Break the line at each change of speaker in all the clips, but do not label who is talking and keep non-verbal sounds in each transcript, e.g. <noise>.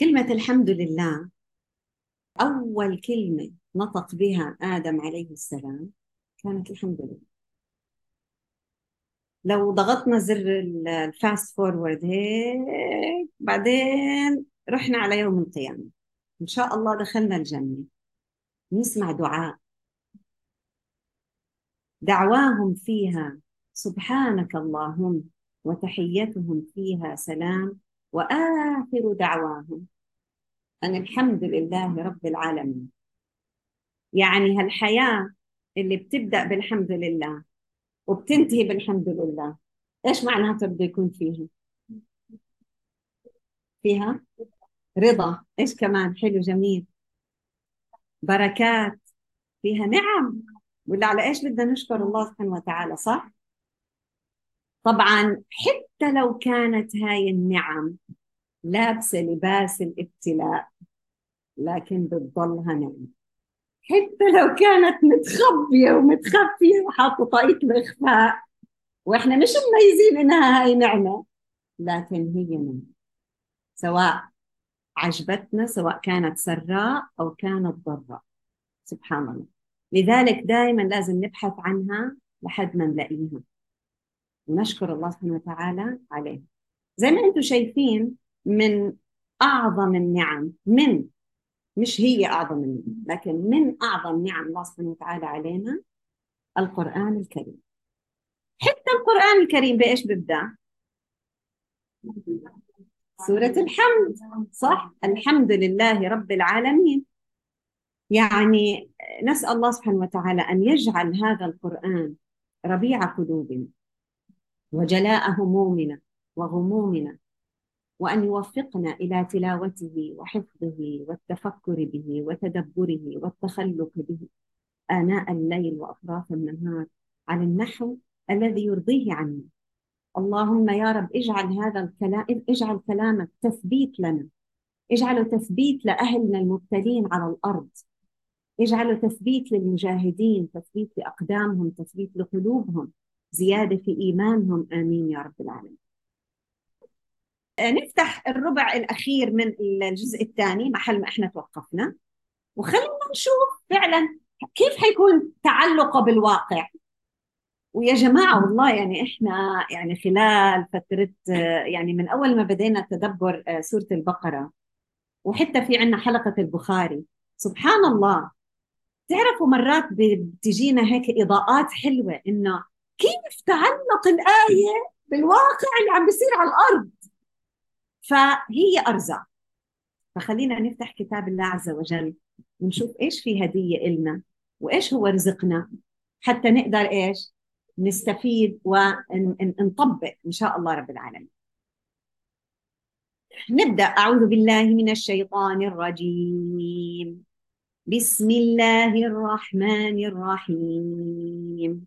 كلمة الحمد لله. أول كلمة نطق بها آدم عليه السلام كانت الحمد لله. لو ضغطنا زر ال fast forward هيك بعدين رحنا على يوم القيامة. إن شاء الله دخلنا الجنة. نسمع دعاء. دعواهم فيها سبحانك اللهم وتحيتهم فيها سلام وآخر دعواهم أن الحمد لله رب العالمين. يعني هالحياة اللي بتبدأ بالحمد لله وبتنتهي بالحمد لله إيش معناتها بده يكون فيها؟ فيها رضا إيش كمان؟ حلو جميل. بركات فيها نعم. ولا على إيش بدنا نشكر الله سبحانه وتعالى صح؟ طبعا حتى لو كانت هاي النعم لابسة لباس الابتلاء لكن بتضلها نعمة حتى لو كانت متخبية ومتخفية وحاطة طاقية الإخفاء وإحنا مش مميزين إنها هاي نعمة لكن هي نعمة. سواء عجبتنا سواء كانت سراء أو كانت ضراء. سبحان الله. لذلك دائما لازم نبحث عنها لحد ما نلاقيها. ونشكر الله سبحانه وتعالى عليه زي ما أنتم شايفين من أعظم النعم من مش هي أعظم النعم لكن من أعظم نعم الله سبحانه وتعالى علينا القرآن الكريم حتى القرآن الكريم بإيش بيبدأ؟ سورة الحمد صح؟ الحمد لله رب العالمين يعني نسأل الله سبحانه وتعالى أن يجعل هذا القرآن ربيع قلوبنا وجلاء همومنا وغمومنا وأن يوفقنا إلى تلاوته وحفظه والتفكر به وتدبره والتخلق به آناء الليل وأطراف النهار على النحو الذي يرضيه عنا. اللهم يا رب اجعل هذا الكلام اجعل كلامك تثبيت لنا. اجعله تثبيت لأهلنا المبتلين على الأرض. اجعله تثبيت للمجاهدين تثبيت لأقدامهم تثبيت لقلوبهم. زيادة في إيمانهم. آمين يا رب العالمين. نفتح الربع الأخير من الجزء الثاني محل ما إحنا توقفنا. وخلينا نشوف فعلا كيف حيكون تعلقه بالواقع. ويا جماعة والله يعني إحنا يعني خلال فترة يعني من أول ما بدينا تدبر سورة البقرة وحتى في عنا حلقة البخاري سبحان الله تعرفوا مرات بتجينا هيك إضاءات حلوة إنه كيف تعلق الآية بالواقع اللي عم بيصير على الأرض؟ فهي أرزاق. فخلينا نفتح كتاب الله عز وجل ونشوف إيش في هدية إلنا وإيش هو رزقنا حتى نقدر إيش؟ نستفيد ونطبق إن شاء الله رب العالمين. نبدأ. أعوذ بالله من الشيطان الرجيم. بسم الله الرحمن الرحيم.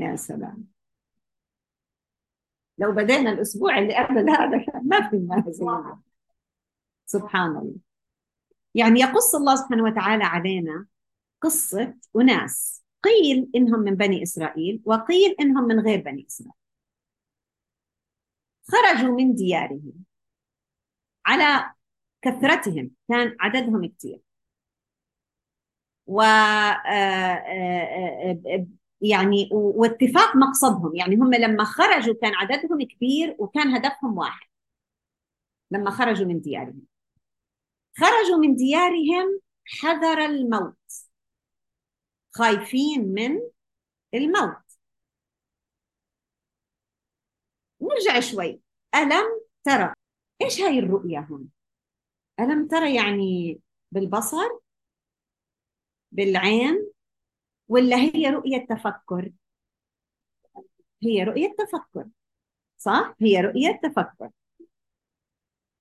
يا سلام. لو بدينا الأسبوع اللي قبل هذا ما في زي سبحان الله. يعني يقص الله سبحانه وتعالى علينا قصة أناس. قيل إنهم من بني إسرائيل وقيل إنهم من غير بني إسرائيل. خرجوا من ديارهم. على كثرتهم كان عددهم كثير. و يعني واتفاق مقصدهم. يعني هم لما خرجوا كان عددهم كبير وكان هدفهم واحد. لما خرجوا من ديارهم. خرجوا من ديارهم حذر الموت. خايفين من الموت. نرجع شوي. ألم ترى؟ إيش هاي الرؤية هون؟ ألم ترى يعني بالبصر؟ بالعين؟ ولا هي رؤية تفكر؟ هي رؤية تفكر صح؟ هي رؤية تفكر.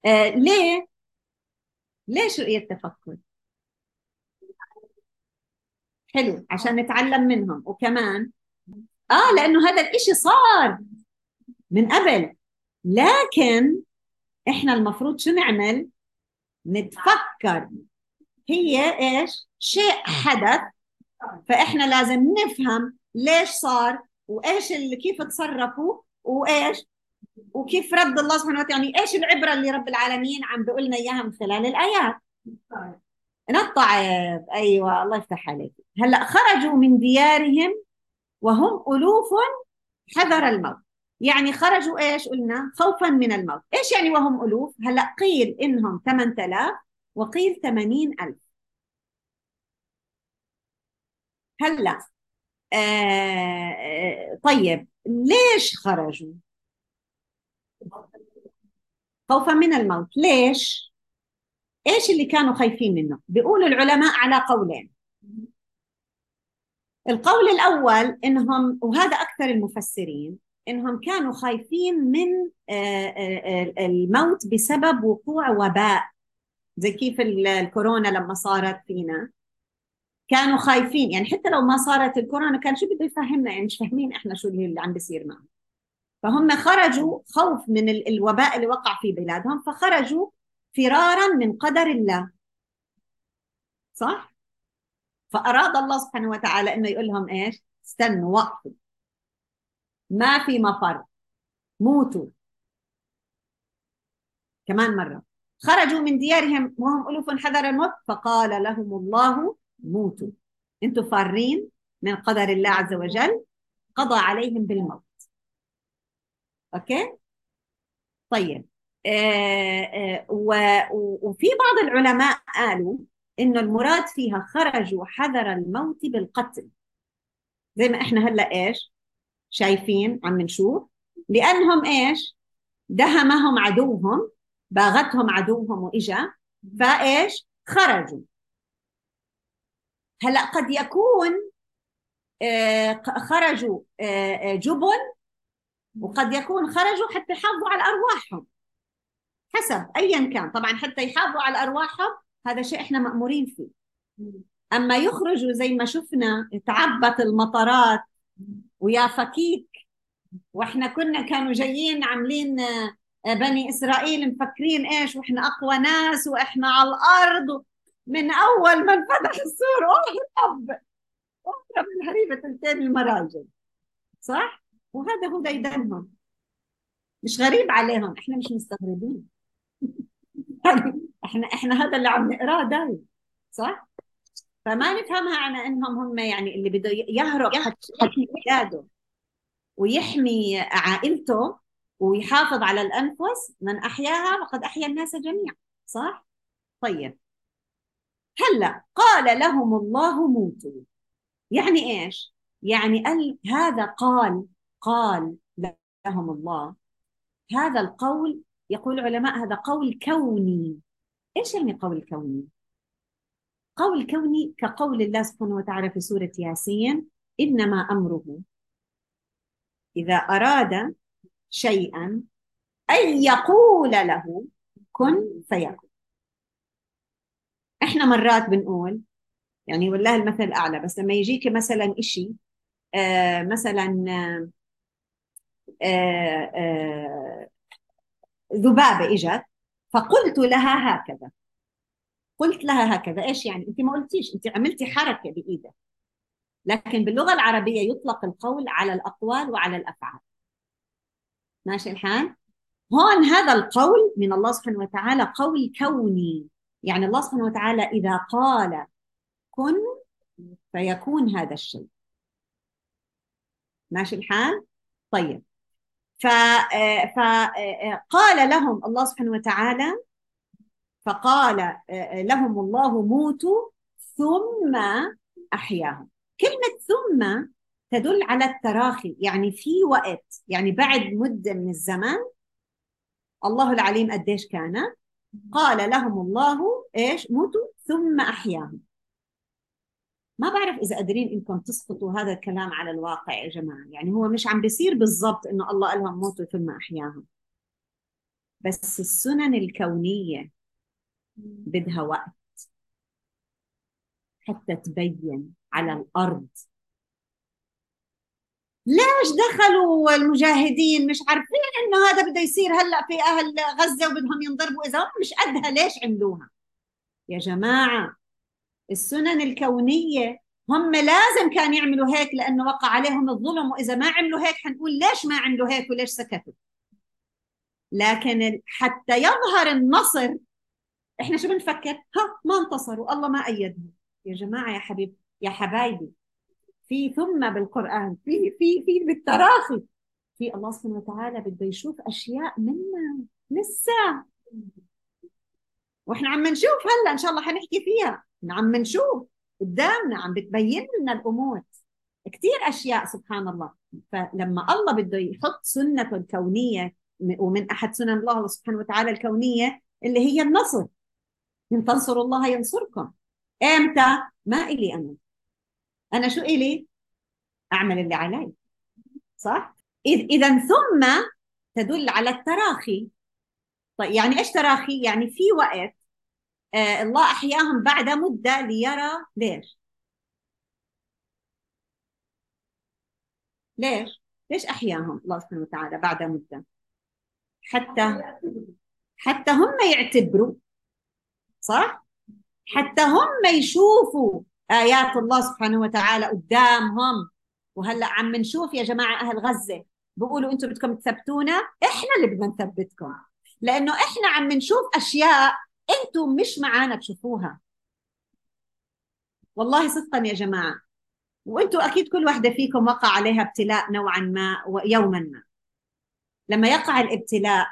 آه ليه؟ ليش رؤية تفكر؟ حلو عشان نتعلم منهم. وكمان آه لأنه هذا الإشي صار من قبل. لكن إحنا المفروض شو نعمل؟ نتفكر. هي إيش؟ شيء حدث فإحنا لازم نفهم ليش صار وإيش اللي كيف تصرفوا وإيش وكيف رد الله سبحانه وتعالى يعني إيش العبرة اللي رب العالمين عم بيقول لنا إياها من خلال الآيات. نطعب أيوه الله يفتح عليك. هلأ خرجوا من ديارهم وهم ألوف حذر الموت. يعني خرجوا إيش قلنا؟ خوفا من الموت. إيش يعني وهم ألوف؟ هلأ قيل إنهم 8000 وقيل 80000 هلا آه, آه، طيب ليش خرجوا؟ خوفا من الموت. ليش؟ إيش اللي كانوا خايفين منه؟ بيقولوا العلماء على قولين. القول الأول إنهم وهذا أكثر المفسرين إنهم كانوا خايفين من آه، آه، الموت بسبب وقوع وباء زي كيف الكورونا لما صارت فينا. كانوا خايفين. يعني حتى لو ما صارت الكورونا كان شو بده يفهمنا؟ يعني مش فاهمين إحنا شو اللي عم بيصير معنا. فهم خرجوا خوف من الوباء اللي وقع في بلادهم فخرجوا فرارا من قدر الله. صح؟ فأراد الله سبحانه وتعالى إنه يقول لهم إيش؟ استنوا وقفوا. ما في مفر. موتوا. كمان مرة. خرجوا من ديارهم وهم الوف حذر الموت فقال لهم الله موتوا. أنتم فارين من قدر الله عز وجل قضى عليهم بالموت. أوكي؟ طيب. آه آه وفي بعض العلماء قالوا إنه المراد فيها خرجوا حذر الموت بالقتل. زي ما إحنا هلأ إيش؟ شايفين عم نشوف. لأنهم إيش؟ دهمهم عدوهم باغتهم عدوهم وإجا فإيش؟ خرجوا. هلا قد يكون آه، خرجوا آه، آه، جبن وقد يكون خرجوا حتى يحافظوا على أرواحهم. حسب ايا كان. طبعا حتى يحافظوا على أرواحهم هذا شيء إحنا مأمورين فيه. أما يخرجوا زي ما شفنا تعبت المطارات ويا فكيك وإحنا كنا كانوا جايين عاملين بني إسرائيل مفكرين إيش وإحنا أقوى ناس وإحنا على الأرض من أول ما انفتح السور. اهرب اهرب من هريبه تنتين المراجل صح؟ وهذا هو ديدنهم. مش غريب عليهم. إحنا مش مستغربين. <laughs> إحنا إحنا هذا اللي عم نقراه دايم. صح؟ فما نفهمها على إنهم هم يعني اللي بده يهرب يحمي بلاده ويحمي عائلته ويحافظ على الأنفس من أحياها فقد أحيا الناس جميعا. صح؟ طيب. هلا قال لهم الله موتوا. يعني إيش؟ يعني هذا قال قال لهم الله. هذا القول يقول العلماء هذا قول كوني. إيش يعني قول كوني؟ قول كوني كقول الله سبحانه وتعالى في سورة ياسين إنما أمره. إذا أراد شيئا أن يقول له كن فيكون إحنا مرات بنقول يعني والله المثل الاعلى بس لما يجيك مثلا إشي آه مثلا آه آه ذبابة إجت فقلت لها هكذا. قلت لها هكذا. إيش يعني؟ أنت ما قلتيش أنت عملتي حركة بإيدك. لكن باللغة العربية يطلق القول على الأقوال وعلى الأفعال. ماشي الحال؟ هون هذا القول من الله سبحانه وتعالى قول كوني. يعني الله سبحانه وتعالى إذا قال كن فيكون هذا الشيء. ماشي الحال؟ طيب. فقال لهم الله سبحانه وتعالى فقال لهم الله موتوا ثم أحياهم. كلمة ثم تدل على التراخي يعني في وقت يعني بعد مدة من الزمن الله العليم قديش كان؟ قال لهم الله إيش؟ موتوا ثم أحياهم. ما بعرف إذا قادرين إنكم تسقطوا هذا الكلام على الواقع يا جماعة. يعني هو مش عم بيصير بالضبط إنه الله قال لهم موتوا ثم أحياهم. بس السنن الكونية بدها وقت حتى تبين على الأرض ليش دخلوا المجاهدين؟ مش عارفين إنه هذا بده يصير هلأ في أهل غزة وبدهم ينضربوا إذا هم مش قدها ليش عملوها؟ يا جماعة السنن الكونية هم لازم كان يعملوا هيك لأنه وقع عليهم الظلم وإذا ما عملوا هيك حنقول ليش ما عملوا هيك وليش سكتوا؟ لكن حتى يظهر النصر إحنا شو بنفكر؟ ها ما انتصروا الله ما أيدهم. يا جماعة يا حبيب يا حبايبي في ثم بالقرآن في في في بالتراخي. في الله سبحانه وتعالى بده يشوف أشياء منا لسه. وإحنا عم نشوف هلأ إن شاء الله حنحكي فيها. عم نشوف قدامنا عم بتبين لنا الأمور. كثير أشياء سبحان الله. فلما الله بده يحط سنته الكونية ومن أحد سنن الله سبحانه وتعالى الكونية اللي هي النصر. إن تنصروا الله ينصركم. إمتى؟ ما إلي أنا. أنا شو إلي؟ أعمل اللي علي صح؟ اذا ثم تدل على التراخي. طيب يعني إيش تراخي؟ يعني في وقت آه الله أحياهم بعد مدة ليرى ليش؟ ليش؟ ليش أحياهم؟ الله سبحانه وتعالى بعد مدة. حتى حتى هم يعتبروا صح؟ حتى هم يشوفوا آيات الله سبحانه وتعالى قدامهم. وهلأ عم نشوف يا جماعة أهل غزة بيقولوا أنتم بدكم تثبتونا؟ إحنا اللي بدنا نثبتكم. لأنه إحنا عم نشوف أشياء أنتم مش معانا تشوفوها. والله صدقا يا جماعة وأنتم أكيد كل واحدة فيكم وقع عليها ابتلاء نوعا ما ويوما ما. لما يقع الابتلاء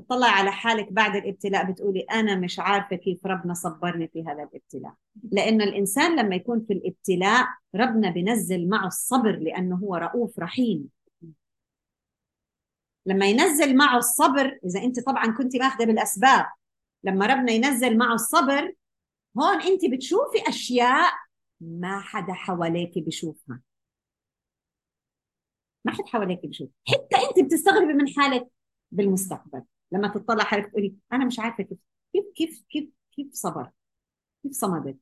تطلع على حالك بعد الابتلاء بتقولي أنا مش عارفة كيف ربنا صبرني في هذا الابتلاء. لأن الإنسان لما يكون في الابتلاء ربنا بنزل معه الصبر لأنه هو رؤوف رحيم. لما ينزل معه الصبر إذا أنت طبعا كنت ماخذة بالأسباب لما ربنا ينزل معه الصبر هون أنت بتشوفي أشياء ما حدا حواليك بشوفها ما حد حواليك بشوف حتى أنت بتستغربي من حالك بالمستقبل. لما تطلع حالك تقولي أنا مش عارفة كيف كيف كيف كيف كيف صبر كيف صمدت؟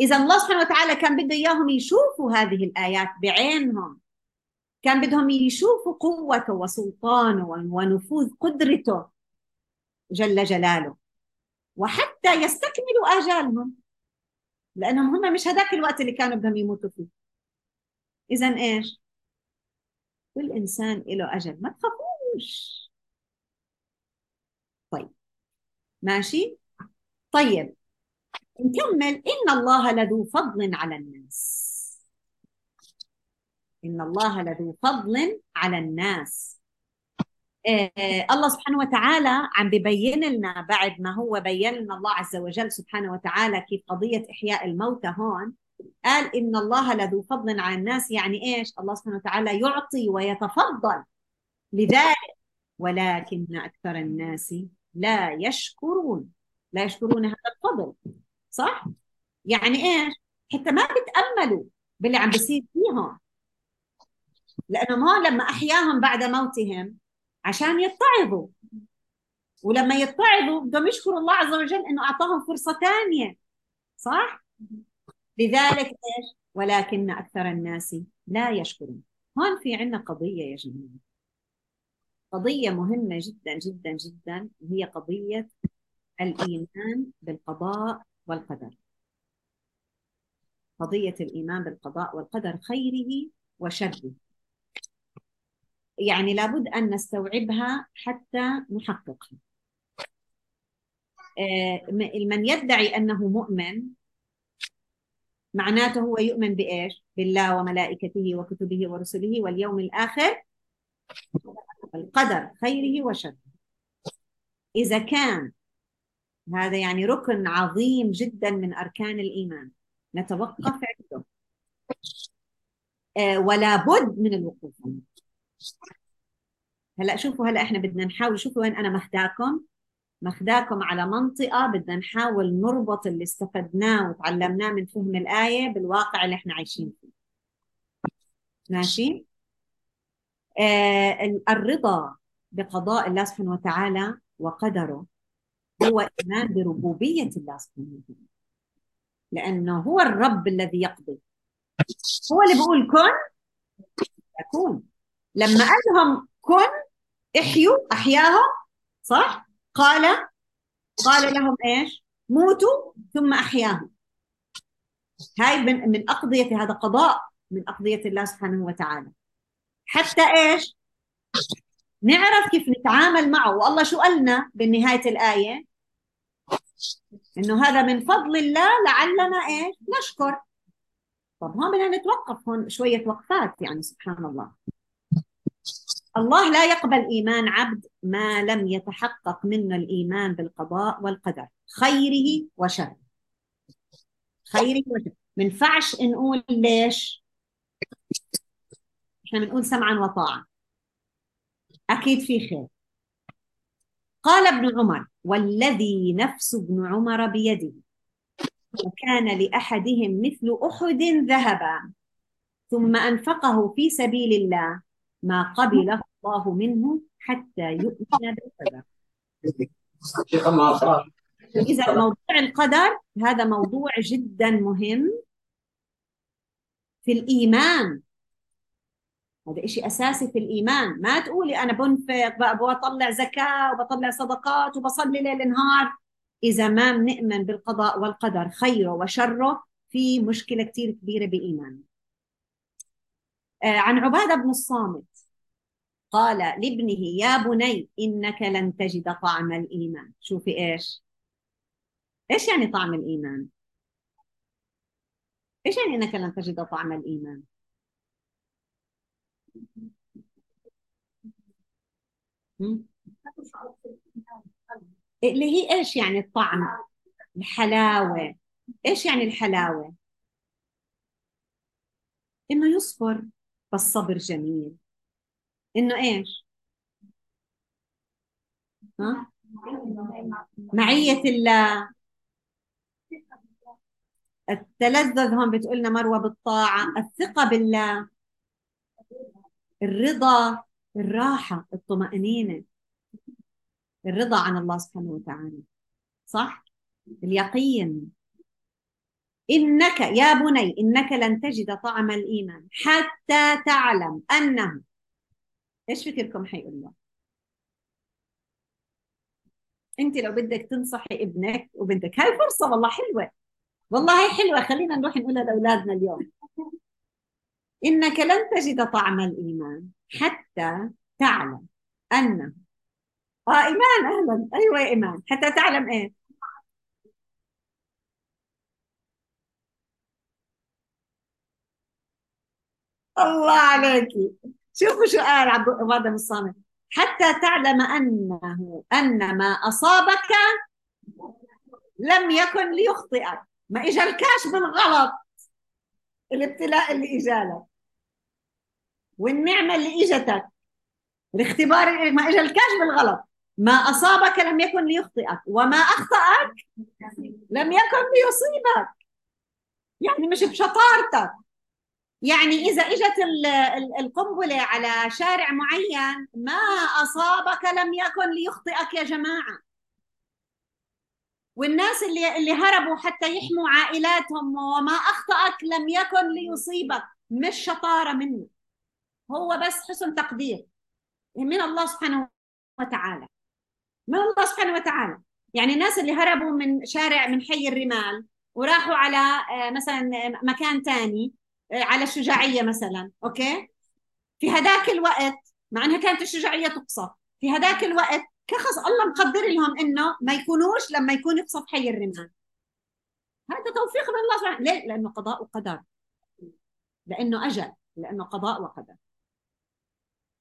إذا الله سبحانه وتعالى كان بده إياهم يشوفوا هذه الآيات بعينهم. كان بدهم يشوفوا قوته وسلطانه ونفوذ قدرته جل جلاله. وحتى يستكملوا آجالهم لأنهم هم مش هذاك الوقت اللي كانوا بدهم يموتوا فيه. إذا إيش؟ كل إنسان له أجل ما تخافوش طيب ماشي؟ طيب نكمل. إن الله لذو فضل على الناس. إن الله لذو فضل على الناس. آه الله سبحانه وتعالى عم ببين لنا بعد ما هو بين لنا الله عز وجل سبحانه وتعالى كيف قضية إحياء الموتى هون قال إن الله لذو فضل على الناس. يعني إيش؟ الله سبحانه وتعالى يعطي ويتفضل. لذلك ولكن أكثر الناس لا يشكرون لا يشكرون هذا الفضل صح؟ يعني إيش؟ حتى ما بتأملوا باللي عم بيصير فيهم لأنه ما لما أحياهم بعد موتهم عشان يتعظوا ولما يتعظوا بدهم يشكروا الله عز وجل إنه أعطاهم فرصة ثانية صح؟ لذلك إيش؟ ولكن أكثر الناس لا يشكرون هون في عندنا قضية يا جماعة قضية مهمة جدا جدا جدا هي قضية الإيمان بالقضاء والقدر. قضية الإيمان بالقضاء والقدر خيره وشره. يعني لابد أن نستوعبها حتى نحققها. آه، من يدعي أنه مؤمن معناته هو يؤمن بإيش؟ بالله وملائكته وكتبه ورسله واليوم الآخر. القدر خيره وشره. إذا كان هذا يعني ركن عظيم جدا من أركان الإيمان. نتوقف عنده. آه ولا بد من الوقوف. هلا شوفوا هلا إحنا بدنا نحاول. شوفوا وين أنا مهداكم مخداكم على منطقة بدنا نحاول نربط اللي استفدناه وتعلمناه من فهم الآية بالواقع اللي إحنا عايشين فيه. ماشي؟ الرضا بقضاء الله سبحانه وتعالى وقدره هو إيمان بربوبية الله سبحانه وتعالى. لأنه هو الرب الذي يقضي. هو اللي بيقول كن يكون. لما قال لهم كن احيوا أحياهم صح؟ قال قال لهم إيش؟ موتوا ثم أحياهم. هاي من من أقضية هذا قضاء من أقضية الله سبحانه وتعالى. حتى إيش؟ نعرف كيف نتعامل معه. والله شو قالنا بنهايه الآية؟ إنه هذا من فضل الله لعلنا إيش؟ نشكر. طب هون بدنا نتوقف هون شوية وقفات يعني سبحان الله. الله لا يقبل إيمان عبد ما لم يتحقق منه الإيمان بالقضاء والقدر خيره وشره. خيره وشره. ما ينفعش نقول ليش؟ إحنا بنقول سمعا وطاعه أكيد في خير. قال ابن عمر والذي نفس ابن عمر بيده وكان لأحدهم مثل أحد ذهبا ثم أنفقه في سبيل الله ما قبله الله منه حتى يؤمن بالقدر. إذا موضوع القدر هذا موضوع جدا مهم في الإيمان. هذا إشي أساسي في الإيمان. ما تقولي أنا بنفق بطلع زكاة وبطلع صدقات وبصلي ليل نهار. إذا ما بنؤمن بالقضاء والقدر خيره وشره في مشكلة كثير كبيرة بإيماننا. آه، عن عبادة بن الصامت. قال لابنه يا بني إنك لن تجد طعم الإيمان. شوفي إيش. إيش يعني طعم الإيمان؟ إيش يعني إنك لن تجد طعم الإيمان؟ اللي هي إيش يعني الطعم؟ الحلاوة. إيش يعني الحلاوة؟ إنه يصبر. فالصبر جميل. إنه إيش؟ ها؟ معية الله. التلذذ هون بتقولنا مروة بالطاعة. الثقة بالله. الرضا الراحة الطمأنينة الرضا عن الله سبحانه وتعالى صح؟ اليقين. إنك يا بني إنك لن تجد طعم الإيمان حتى تعلم أنه إيش فكركم حيقول له أنت لو بدك تنصحي ابنك وبنتك هاي فرصة والله حلوة. والله هي حلوة خلينا نروح نقولها لأولادنا اليوم. إنك لن تجد طعم الإيمان حتى تعلم انه آه إيمان أهلا. أيوه يا إيمان. حتى تعلم إيه؟ الله عليكي شوفوا شو قال عباد بن الصامت حتى تعلم أنه أن ما أصابك لم يكن ليخطئك. ما اجالكاش بالغلط. الابتلاء اللي اجالك والنعمة اللي إجتك الاختبار ما اجالكاش بالغلط. ما أصابك لم يكن ليخطئك وما أخطأك لم يكن ليصيبك. يعني مش بشطارتك. يعني إذا إجت القنبلة على شارع معين ما أصابك لم يكن ليخطئك يا جماعة. والناس اللي اللي هربوا حتى يحموا عائلاتهم وما أخطأك لم يكن ليصيبك مش شطارة منه هو بس حسن تقدير من الله سبحانه وتعالى. من الله سبحانه وتعالى. يعني الناس اللي هربوا من شارع من حي الرمال وراحوا على آه، مثلا مكان ثاني على الشجاعية مثلا أوكي؟ في هذاك الوقت مع أنها كانت الشجاعية تقصف في هذاك الوقت كخص الله مقدر لهم إنه ما يكونوش لما يكون يقصف حي الرمال. هذا توفيق من الله سبحانه. ليه؟ لأنه قضاء وقدر. لأنه أجل. لأنه قضاء وقدر.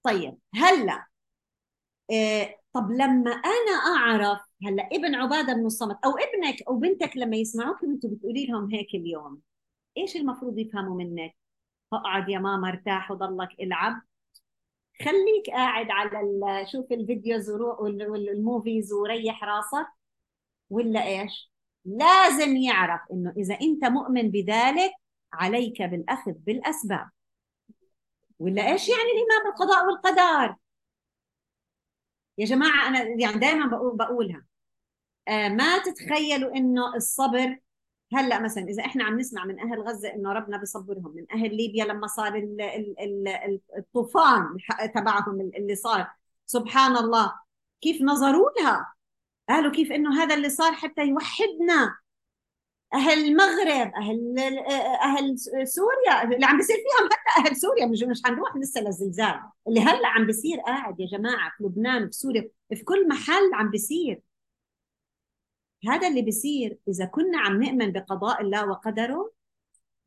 طيب هلا إيه طب لما أنا أعرف هلا ابن عبادة بن الصمت أو ابنك أو بنتك لما يسمعوك انت بتقولي لهم هيك اليوم إيش المفروض يفهموا منك؟ أقعد يا ماما أرتاح وضلك إلعب. خليك قاعد على شوف ال videos وال movies وريح راسك. ولا إيش؟ لازم يعرف إنه إذا أنت مؤمن بذلك عليك بالأخذ بالأسباب. ولا إيش يعني الايمان بالقضاء والقدر؟ يا جماعة أنا يعني دائما بقول بقولها. آه ما تتخيلوا إنه الصبر هلأ مثلا إذا إحنا عم نسمع من أهل غزة إنه ربنا بيصبرهم من أهل ليبيا لما صار ال ال ال الطوفان تبعهم اللي صار. سبحان الله. كيف نظروا لها قالوا كيف إنه هذا اللي صار حتى يوحدنا. أهل المغرب أهل أهل سوريا اللي عم بيصير فيهم حتى أهل سوريا مش مش حنروح لسه للزلزال. اللي هلأ عم بيصير قاعد يا جماعة في لبنان في سوريا في كل محل عم بيصير. هذا اللي بيصير إذا كنا عم نؤمن بقضاء الله وقدره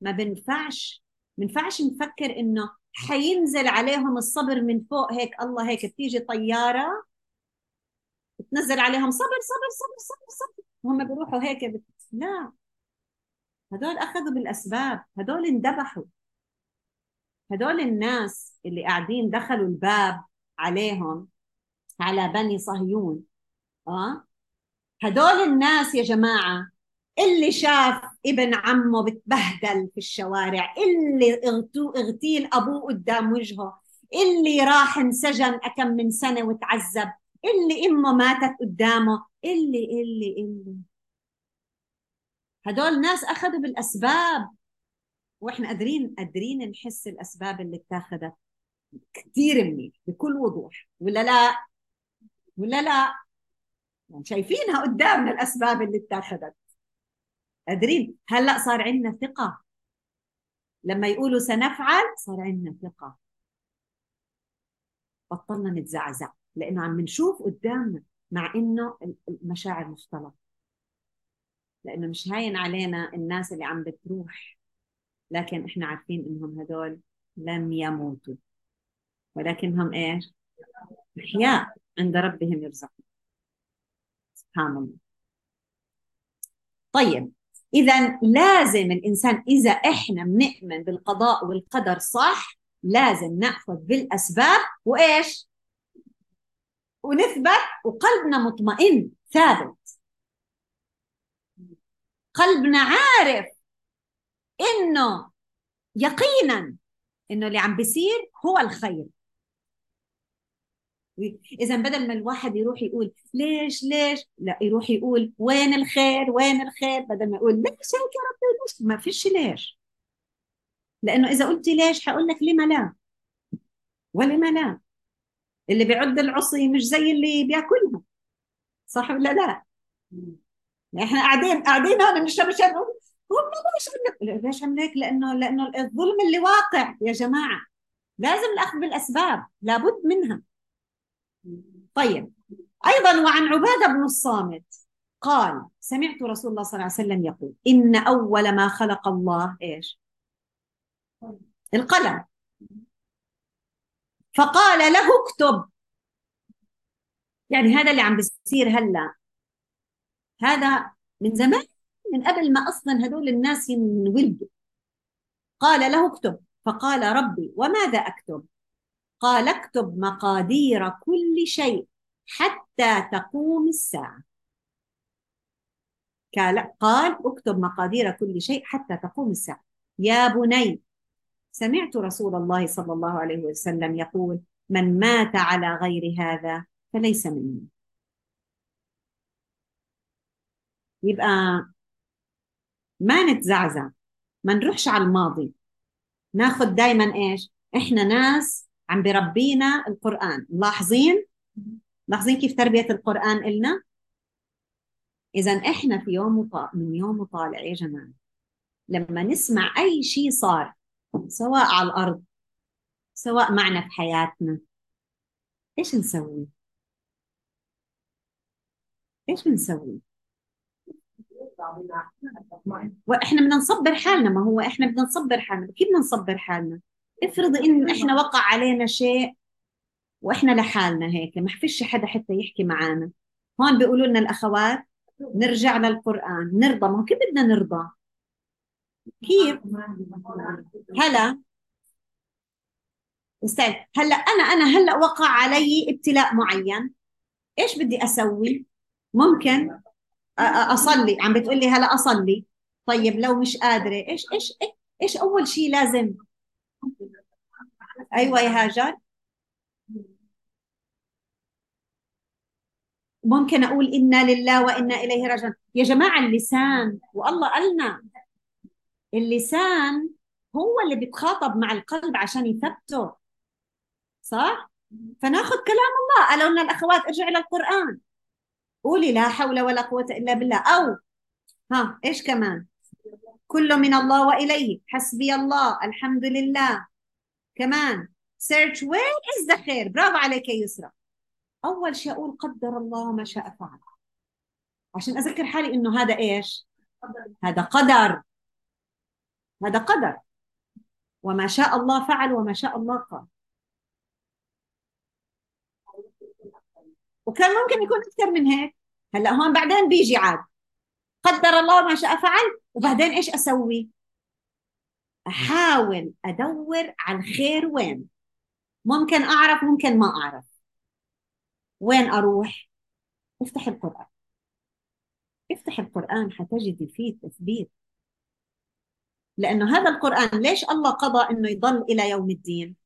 ما بنفعش بنفعش نفكر إنه حينزل عليهم الصبر من فوق هيك الله هيك بتيجي طيارة بتنزل عليهم صبر صبر صبر صبر صبر. وهم بيروحوا هيك بت... لا. هدول أخذوا بالأسباب هدول اندبحوا هدول الناس اللي قاعدين دخلوا الباب عليهم على بني صهيون آه؟ هدول الناس يا جماعة اللي شاف ابن عمه بتبهدل في الشوارع اللي اغتيل أبوه قدام وجهه اللي راح انسجن أكم من سنة وتعذب اللي أمه ماتت قدامه اللي اللي اللي. هدول ناس أخذوا بالأسباب. وإحنا قادرين قادرين نحس الأسباب اللي اتاخذت كثير منيح بكل وضوح. ولا لا؟ ولا لا؟ يعني شايفينها قدامنا الأسباب اللي اتخذت قادرين؟ هلأ صار عندنا ثقة. لما يقولوا سنفعل صار عندنا ثقة. بطلنا نتزعزع لأنه عم نشوف قدامنا مع إنه المشاعر مختلطة. لأنه مش هاين علينا الناس اللي عم بتروح. لكن إحنا عارفين إنهم هدول لم يموتوا. ولكنهم إيش؟ أحياء عند ربهم يرزقون. سبحان الله. طيب إذا لازم الإنسان إذا إحنا بنؤمن بالقضاء والقدر صح لازم نأخذ بالأسباب وإيش؟ ونثبت وقلبنا مطمئن ثابت. قلبنا عارف إنه يقينا إنه اللي عم بيصير هو الخير. اذا بدل ما الواحد يروح يقول ليش ليش لا يروح يقول وين الخير وين الخير بدل ما يقول ليش هيك يا ربي ليش؟ ما فيش ليش. لأنه إذا قلت ليش حقول لك لما لا؟ ولما لا؟ اللي بيعد العصي مش زي اللي بيأكلها صح ولا لا؟ إحنا قاعدين قاعدين هون بنشرب شاي هم ليش ليش عم هيك لأنه لأنه الظلم اللي واقع يا جماعة. لازم الأخذ بالأسباب. لابد منها. طيب. أيضا وعن عبادة بن الصامت قال سمعت رسول الله صلى الله عليه وسلم يقول إن أول ما خلق الله إيش؟ القلم. فقال له اكتب. يعني هذا اللي عم بيصير هلأ. هذا من زمان من قبل ما أصلا هدول الناس ينولدوا. قال له اكتب. فقال ربي وماذا أكتب؟ قال اكتب مقادير كل شيء حتى تقوم الساعة. قال اكتب مقادير كل شيء حتى تقوم الساعة. يا بني سمعت رسول الله صلى الله عليه وسلم يقول من مات على غير هذا فليس مني. يبقى ما نتزعزع ما نروحش على الماضي. ناخذ دايما إيش؟ إحنا ناس عم بربينا القرآن. ملاحظين؟ ملاحظين كيف تربية القرآن إلنا؟ إذا إحنا في يوم وطالع من يوم وطالع يا جماعة لما نسمع أي شيء صار سواء على الأرض سواء معنا في حياتنا إيش نسوي؟ إيش بنسوي؟ وإحنا بدنا نصبر حالنا ما هو إحنا بدنا نصبر حالنا كيف بدنا نصبر حالنا. افرض إن إحنا وقع علينا شيء وإحنا لحالنا هيك ما فيش حدا حتى يحكي معنا هون بيقولوا لنا الأخوات نرجع للقرآن نرضى ما كيف بدنا نرضى؟ كيف؟ هلا. استنى هلا أنا أنا هلا وقع علي ابتلاء معين. إيش بدي أسوي؟ ممكن؟ أصلي. عم بتقول لي هلا أصلي. طيب لو مش قادرة إيش إيش إيش أول شيء لازم؟ أيوه يا هاجر. ممكن أقول إنا لله وإنا إليه راجعون. يا جماعة اللسان والله قالنا اللسان هو اللي بيتخاطب مع القلب عشان يثبته. صح؟ فناخذ كلام الله. قالوا لنا الأخوات ارجعي للقران قولي لا حول ولا قوة إلا بالله. أو ها إيش كمان؟ كله من الله وإليه. حسبي الله. الحمد لله. كمان سيرش وين ذا خير برافو عليك يا يسرا أول شيء أقول قدر الله ما شاء فعل. عشان أذكر حالي إنه هذا إيش؟ هذا قدر. هذا قدر. وما شاء الله فعل وما شاء الله قال. وكان ممكن يكون أكثر من هيك. هلأ هون بعدين بيجي عاد. قدر الله ما شاء فعل وبعدين إيش أسوي؟ أحاول أدور على الخير وين. ممكن أعرف ممكن ما أعرف. وين أروح؟ افتح القرآن. افتح القرآن حتجدي فيه تثبيت لأنه هذا القرآن ليش الله قضى إنه يضل إلى يوم الدين؟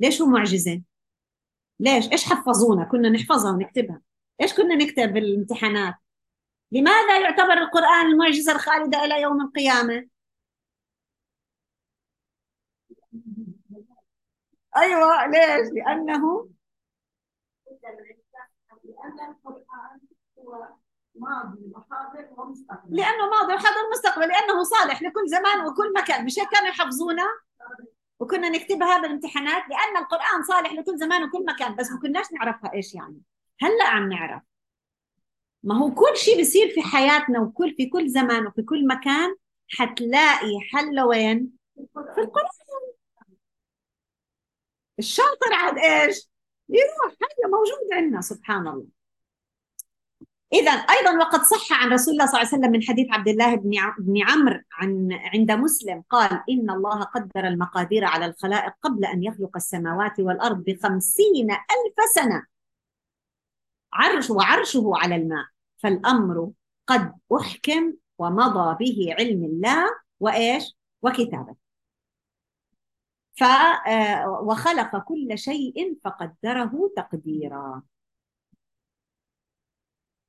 ليش هو معجزة؟ ليش؟ إيش حفظونا؟ كنا نحفظها ونكتبها. إيش كنا نكتب بالامتحانات لماذا يعتبر القرآن المعجزة الخالدة إلى يوم القيامة؟ أيوة ليش؟ لأنه لأن القرآن هو ماضي وحاضر ومستقبل. لأنه ماضي وحاضر ومستقبل لأنه صالح لكل زمان وكل مكان. مش هيك كانوا يحفظونا وكنا نكتبها بالامتحانات لأن القرآن صالح لكل زمان وكل مكان بس ما كناش نعرفها إيش يعني هلأ عم نعرف ما هو كل شيء بيصير في حياتنا وكل في كل زمان وفي كل مكان حتلاقي حل وين؟ في القرآن الشاطر عاد إيش؟ يروح هذا موجود عندنا سبحان الله إذا أيضا وقد صح عن رسول الله صلى الله عليه وسلم من حديث عبد الله بن عمرو عن عند مسلم قال إن الله قدر المقادير على الخلائق قبل أن يخلق السماوات والأرض بخمسين ألف سنة. عرش وعرشه على الماء. فالأمر قد أحكم ومضى به علم الله وإيش؟ وكتابه. ف آه، وخلق كل شيء فقدره تقديرا.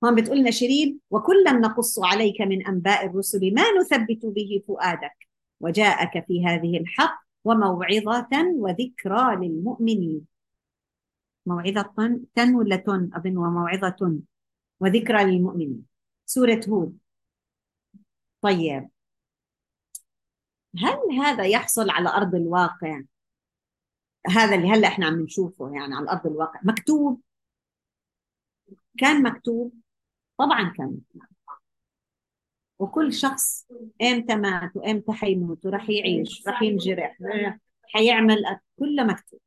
هون بتقول شيرين وكلا نقص عليك من أنباء الرسل ما نثبت به فؤادك وجاءك في هذه الحق وموعظة وذكرى للمؤمنين. موعظة تن ولا تن أظن وموعظة وذكرى للمؤمنين. سورة هود. طيب. هل هذا يحصل على أرض الواقع؟ هذا اللي هلأ إحنا عم نشوفه يعني على أرض الواقع. مكتوب؟ كان مكتوب طبعا كان وكل شخص إمتى مات وإمتى حيموت وراح يعيش راح ينجرح حيعمل كله مكتوب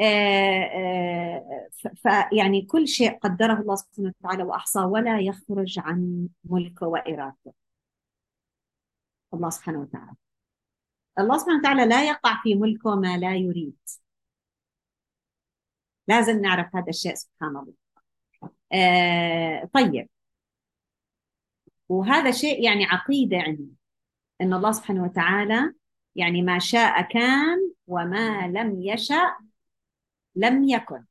آه، آه، فيعني كل شيء قدره الله سبحانه وتعالى وأحصاه ولا يخرج عن ملكه وإرادته. الله سبحانه وتعالى. الله سبحانه وتعالى لا يقع في ملكه ما لا يريد. لازم نعرف هذا الشيء سبحان الله. آه طيب. وهذا شيء يعني عقيدة عندنا أن الله سبحانه وتعالى يعني ما شاء كان وما لم يشأ لم يكن.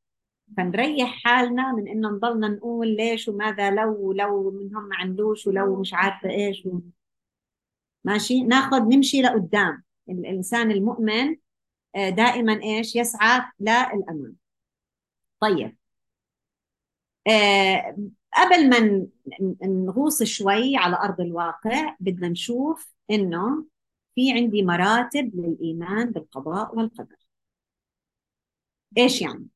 فنريح حالنا من إنه نضلنا نقول ليش وماذا لو لو منهم ما عندوش ولو مش عارفة إيش و... ماشي؟ ناخذ نمشي لقدام. الإنسان المؤمن آه، دائما إيش؟ يسعى للامام طيب. آه قبل ما نغوص شوي على أرض الواقع بدنا نشوف إنه في عندي مراتب للإيمان بالقضاء والقدر. إيش يعني؟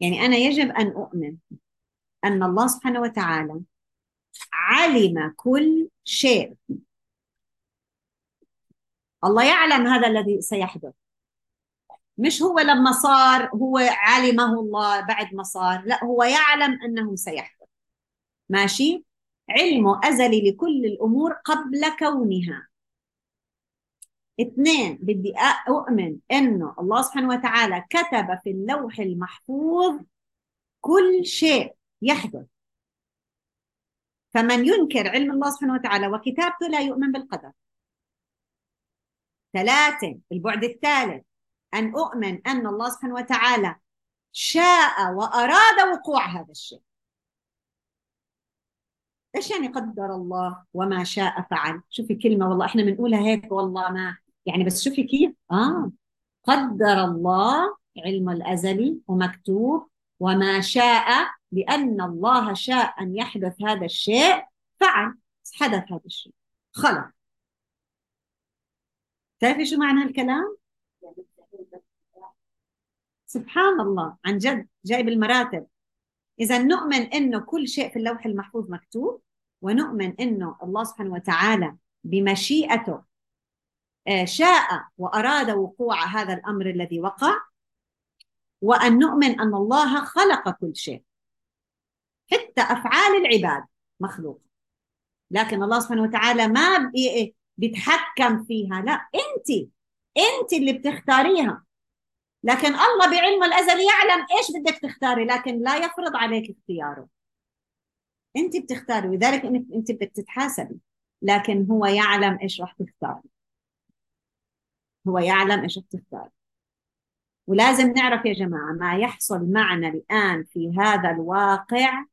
يعني أنا يجب أن أؤمن أن الله سبحانه وتعالى علم كل شيء. الله يعلم هذا الذي سيحدث. مش هو لما صار هو علمه الله بعد ما صار لا هو يعلم أنه سيحدث. ماشي؟ علمه أزلي لكل الأمور قبل كونها. اثنين بدي أؤمن إنه الله سبحانه وتعالى كتب في اللوح المحفوظ كل شيء يحدث. فمن ينكر علم الله سبحانه وتعالى وكتابته لا يؤمن بالقدر. ثلاثة البعد الثالث أن أؤمن أن الله سبحانه وتعالى شاء وأراد وقوع هذا الشيء. إيش يعني قدر الله وما شاء فعل؟ شوفي كلمة والله إحنا بنقولها هيك والله ما يعني بس شوفي كيف. آه. قدر الله علم الازلي ومكتوب وما شاء لأن الله شاء أن يحدث هذا الشيء فعل حدث هذا الشيء. خلق تعرفي شو معنى الكلام؟ سبحان الله عن جد جايب المراتب. إذا نؤمن إنه كل شيء في اللوح المحفوظ مكتوب ونؤمن إنه الله سبحانه وتعالى بمشيئته آه، شاء وأراد وقوع هذا الأمر الذي وقع وأن نؤمن أن الله خلق كل شيء. حتى أفعال العباد مخلوق لكن الله سبحانه وتعالى ما بيتحكم فيها لا أنت أنت اللي بتختاريها. لكن الله بعلمه الازلي يعلم إيش بدك تختاري لكن لا يفرض عليك اختياره. أنت بتختاري ولذلك إنك أنت بدك تتحاسبي لكن هو يعلم إيش راح تختاري. هو يعلم إيش تختاري. ولازم نعرف يا جماعة ما يحصل معنا الآن في هذا الواقع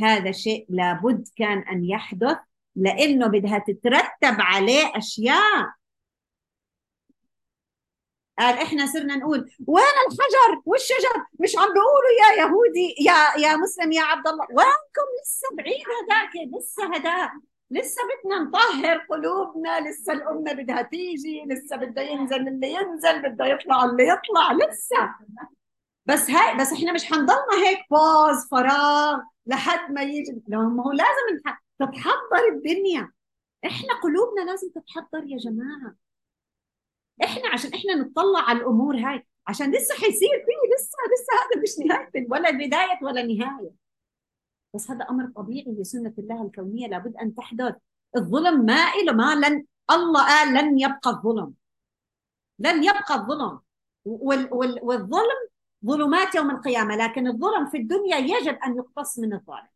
هذا شيء لابد كان أن يحدث لأنه بدها تترتب عليه أشياء. قال إحنا صرنا نقول وين الحجر؟ والشجر مش عم بيقولوا يا يهودي يا يا مسلم يا عبد الله. وينكم لسه بعيد هذاك لسه هذاك لسه بدنا نطهر قلوبنا لسه الأمة بدها تيجي لسه بده ينزل اللي ينزل بده يطلع اللي يطلع لسه. بس هاي بس إحنا مش حنضلنا هيك باز فراغ لحد ما يجي. ما هو لازم تتحضر الدنيا. إحنا قلوبنا لازم تتحضر يا جماعة. إحنا عشان إحنا نطلع على الأمور هاي. عشان لسه حيصير فيه لسه لسه هذا مش نهاية ولا بدايه ولا نهاية. بس هذا أمر طبيعي لسنه الله الكونية. لابد أن تحدث. الظلم ما إله ما لن الله قال لن يبقى الظلم. لن يبقى الظلم. وال وال والظلم ظلمات يوم القيامة. لكن الظلم في الدنيا يجب أن يقتص من الظالم.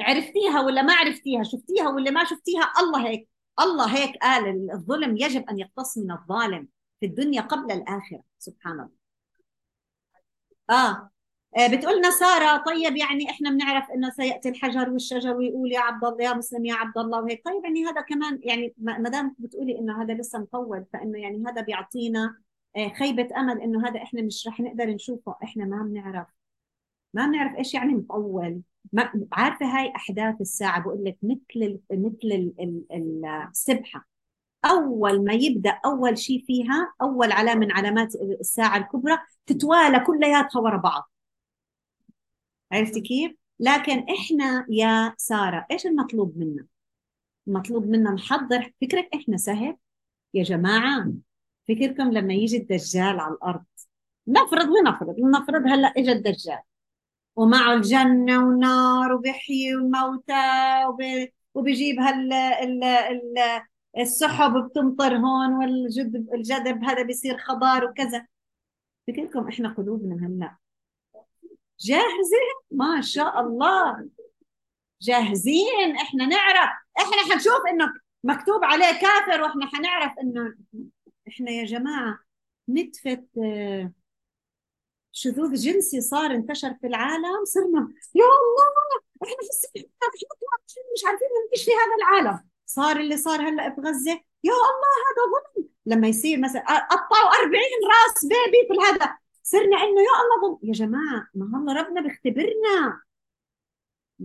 عرفتيها ولا ما عرفتيها؟ شفتيها ولا ما شفتيها؟ الله هيك. الله هيك قال الظلم يجب أن يقتص من الظالم في الدنيا قبل الآخرة. سبحان الله. آه, آه بتقولنا سارة طيب يعني إحنا بنعرف إنه سيأتي الحجر والشجر ويقول يا عبد الله يا مسلم يا عبد الله وهيك. طيب يعني هذا كمان يعني ما دام بتقولي إنه هذا لسه مطول فإنه يعني هذا بيعطينا آه، خيبة أمل إنه هذا إحنا مش رح نقدر نشوفه. إحنا ما بنعرف. ما بنعرف إيش يعني مطول. عارفة هاي أحداث الساعة؟ بقول لك مثل مثل السبحة. أول ما يبدأ أول شيء فيها أول علامة من علامات الساعة الكبرى تتوالى كلياتها ورا بعض. عرفتي كيف؟ لكن إحنا يا سارة إيش المطلوب منا؟ المطلوب منا نحضر فكرك إحنا سهل؟ يا جماعة فكركم لما يجي الدجال على الأرض. نفرض ونفرض نفرض هلأ اجى الدجال. ومعه الجنة ونار وبيحيي الموتى وبيجيب هال ال ال السحب بتمطر هون والجدب الجدب هذا بيصير خضار وكذا. فكركم إحنا قلوبنا هلا. جاهزة ما شاء الله. جاهزين. إحنا نعرف. إحنا حنشوف إنه مكتوب عليه كافر وإحنا حنعرف إنه إحنا يا جماعة نتفة شذوذ جنسي صار انتشر في العالم صرنا يا الله! إحنا في مش عارفين نعيش في هذا العالم. صار اللي صار هلأ في غزة. يا الله هذا ظلم! لما يصير مثلا قطعوا 40 راس بيبي في هذا صرنا إنه يا الله ظلم. يا جماعة ما الله ربنا بيختبرنا.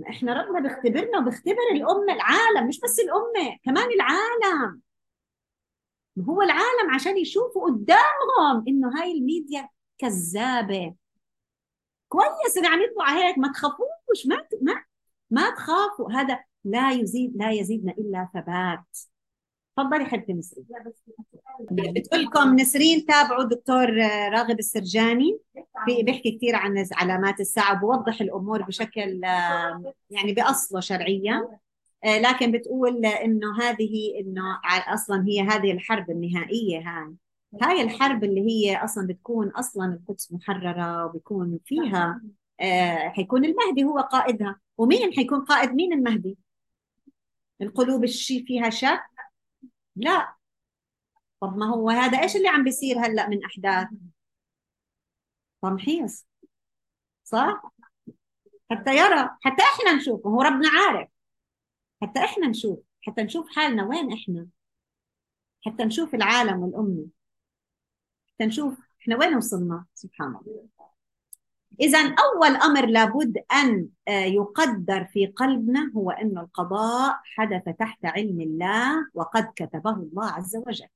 إحنا ربنا بيختبرنا وبيختبر الأمة العالم مش بس الأمة كمان العالم. هو العالم عشان يشوفوا قدامهم إنه هاي الميديا كذابة. كويس ان عم يطلع هيك ما تخافوش ما ما ما تخافوا. هذا لا يزيد لا يزيدنا إلا ثبات. تفضلي حبيبتي نسرين. بتقول لكم نسرين تابعوا دكتور راغب السرجاني. في بيحكي كثير عن علامات الساعة وبوضح الأمور بشكل يعني بأصله شرعيا. آه، لكن بتقول إنه هذه إنه أصلا هي هذه الحرب النهائية هاي هاي الحرب اللي هي أصلا بتكون أصلا القدس محررة وبيكون فيها آه حيكون المهدي هو قائدها. ومين حيكون قائد؟ مين المهدي؟ القلوب الشي فيها شك لا. طب ما هو هذا إيش اللي عم بيصير هلأ من أحداث؟ تمحيص صح؟ حتى يرى. حتى إحنا نشوف. هو ربنا عارف. حتى إحنا نشوف. حتى نشوف حالنا وين إحنا. حتى نشوف العالم والأمة. حتى نشوف إحنا وين وصلنا؟ سبحان الله. إذا أول أمر لابد أن آه، يقدر في قلبنا هو أن القضاء حدث تحت علم الله وقد كتبه الله عز وجل.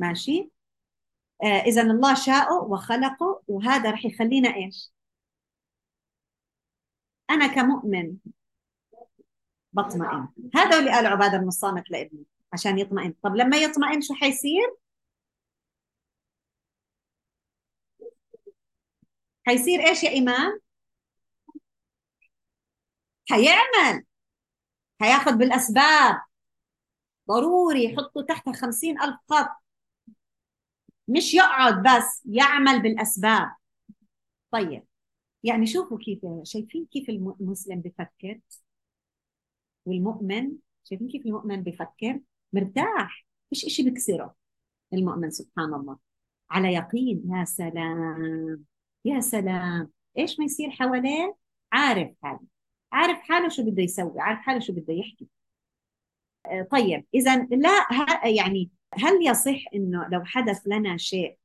ماشي؟ آه، إذا الله شاءه وخلقه وهذا رح يخلينا إيش؟ أنا كمؤمن بطمئن. هذا اللي قال عبادة بن الصامت لابنه عشان يطمئن. طب لما يطمئن شو حيصير؟ حيصير إيش يا إيمان؟ حيعمل. حياخذ بالأسباب. ضروري يحطوا تحتها خمسين ألف خط. مش يقعد بس يعمل بالأسباب. طيب يعني شوفوا كيف شايفين كيف المسلم بفكر؟ والمؤمن شايفين كيف المؤمن بفكر؟ مرتاح. مش إشي بكسره المؤمن سبحان الله. على يقين. يا سلام. يا سلام. إيش ما يصير حواليه عارف حاله. عارف حاله شو بده يسوي؟ عارف حاله شو بده يحكي. آه، طيب إذا لا يعني هل يصح إنه لو حدث لنا شيء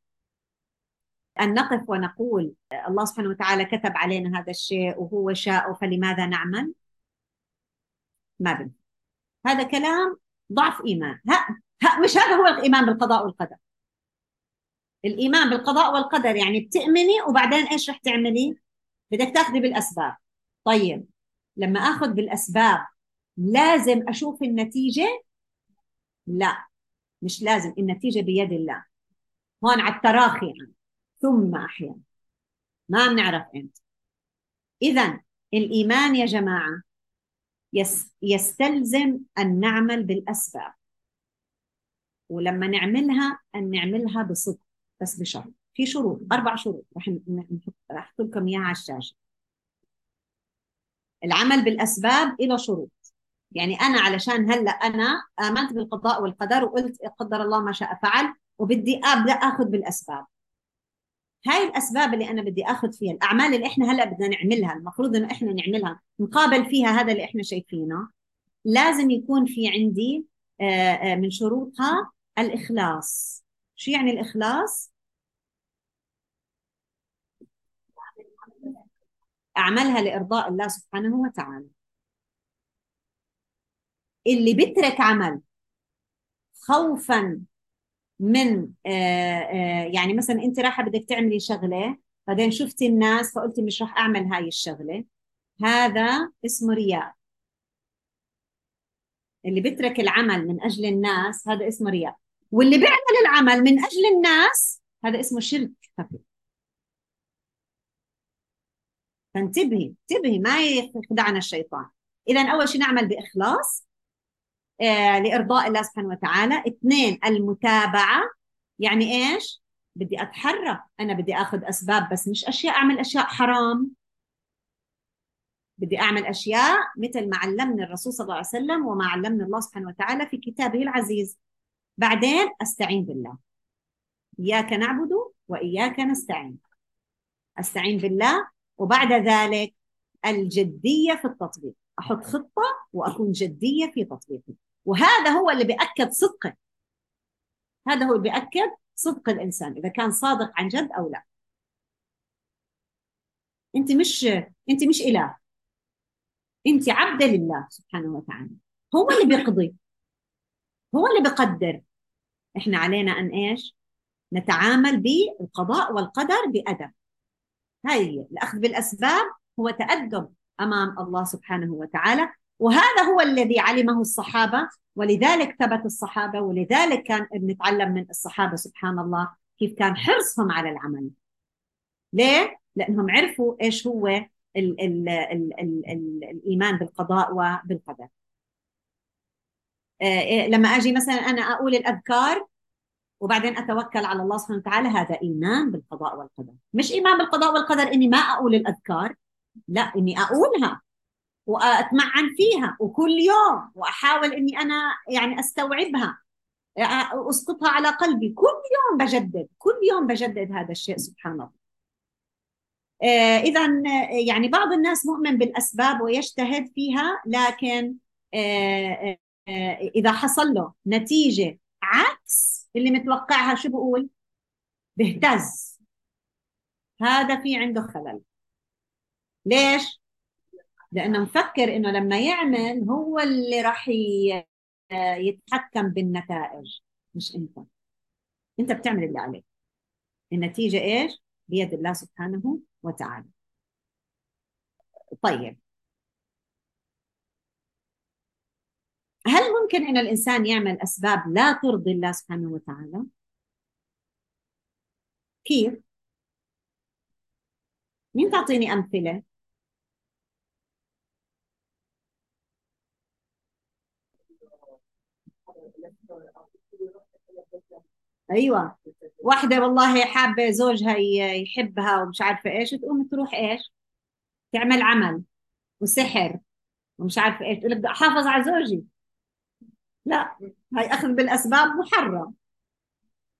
أن نقف ونقول الله سبحانه وتعالى كتب علينا هذا الشيء وهو شاء فلماذا نعمل؟ ما بنفع هذا كلام ضعف إيمان. ها, ها مش هذا هو الإيمان بالقضاء والقدر. الإيمان بالقضاء والقدر يعني بتؤمني وبعدين إيش رح تعملي؟ بدك تأخذي بالأسباب. طيب لما آخذ بالأسباب لازم أشوف النتيجة؟ لا مش لازم النتيجة بيد الله. هون على التراخي يعني. ثم أحيانا. ما بنعرف إمتى. اذا الإيمان يا جماعة يستلزم أن نعمل بالأسباب. ولما نعملها أن نعملها بصدق. بس بشرط في شروط أربع شروط نحط رح لكم إياها على الشاشة. العمل بالأسباب له شروط. يعني أنا علشان هلأ أنا آمنت بالقضاء والقدر وقلت قدر الله ما شاء فعل وبدي ابدا آخذ بالأسباب. هاي الأسباب اللي أنا بدي آخذ فيها الأعمال اللي إحنا هلأ بدنا نعملها المفروض إنه إحنا نعملها نقابل فيها هذا اللي إحنا شايفينه لازم يكون في عندي من شروطها الإخلاص. شو يعني الإخلاص؟ اعملها لإرضاء الله سبحانه وتعالى. اللي بترك عمل خوفا من آه، آه، يعني مثلا أنت رايحة بدك تعملي شغلة بعدين شفتي الناس فقلتي مش راح أعمل هاي الشغلة. هذا اسمه رياء. اللي بيترك العمل من أجل الناس هذا اسمه رياء. واللي بيعمل العمل من أجل الناس هذا اسمه شرك. خفي فانتبهي انتبهي ما يخدعنا الشيطان. اذا أول شيء نعمل بإخلاص آه، لإرضاء الله سبحانه وتعالى. اثنين المتابعة. يعني إيش؟ بدي أتحرى. أنا بدي أخذ أسباب بس مش أشياء أعمل أشياء حرام. بدي أعمل أشياء مثل ما علمني الرسول صلى الله عليه وسلم وما علمني الله سبحانه وتعالى في كتابه العزيز. بعدين أستعين بالله. إياك نعبد وإياك نستعين. أستعين بالله وبعد ذلك الجدية في التطبيق. أحط خطة وأكون جدية في تطبيقها وهذا هو اللي بيأكد صدقه هذا هو اللي بيأكد صدق الإنسان إذا كان صادق عن جد أو لا. أنت مش أنت مش إله. أنت عبدة لله سبحانه وتعالى. هو اللي بيقضي. هو اللي بيقدر. إحنا علينا أن إيش؟ نتعامل بالقضاء والقدر بأدب. هاي الأخذ بالأسباب هو تأدب أمام الله سبحانه وتعالى وهذا هو الذي علمه الصحابة ولذلك ثبت الصحابة ولذلك كان نتعلم من الصحابة سبحان الله كيف كان حرصهم على العمل ليه؟ لأنهم عرفوا إيش هو ال ال ال ال ال الإيمان بالقضاء وبالقدر آه، لما أجي مثلا أنا أقول الأذكار وبعدين أتوكل على الله سبحانه وتعالى هذا إيمان بالقضاء والقدر. مش إيمان بالقضاء والقدر إني ما أقول الأذكار لا إني أقولها وأتمعن فيها وكل يوم وأحاول إني أنا يعني أستوعبها أسقطها على قلبي. كل يوم بجدد كل يوم بجدد هذا الشيء سبحان الله. آه، اذا يعني بعض الناس مؤمن بالأسباب ويجتهد فيها لكن آه، آه، إذا حصل له نتيجة عكس اللي متوقعها شو بقول؟ بهتز هذا في عنده خلل. ليش؟ لأنه مفكر إنه لما يعمل هو اللي راح يتحكم بالنتائج مش أنت. أنت بتعمل اللي عليك. النتيجة إيش؟ بيد الله سبحانه وتعالى. طيب هل ممكن إن الإنسان يعمل أسباب لا ترضي الله سبحانه وتعالى؟ كيف؟ مين تعطيني أمثلة؟ أيوه. واحدة والله حابة زوجها يحبها ومش عارفة إيش تقوم تروح إيش؟ تعمل عمل وسحر ومش عارفة إيش تقول بدي أحافظ على زوجي. لا هاي أخذ بالأسباب محرم.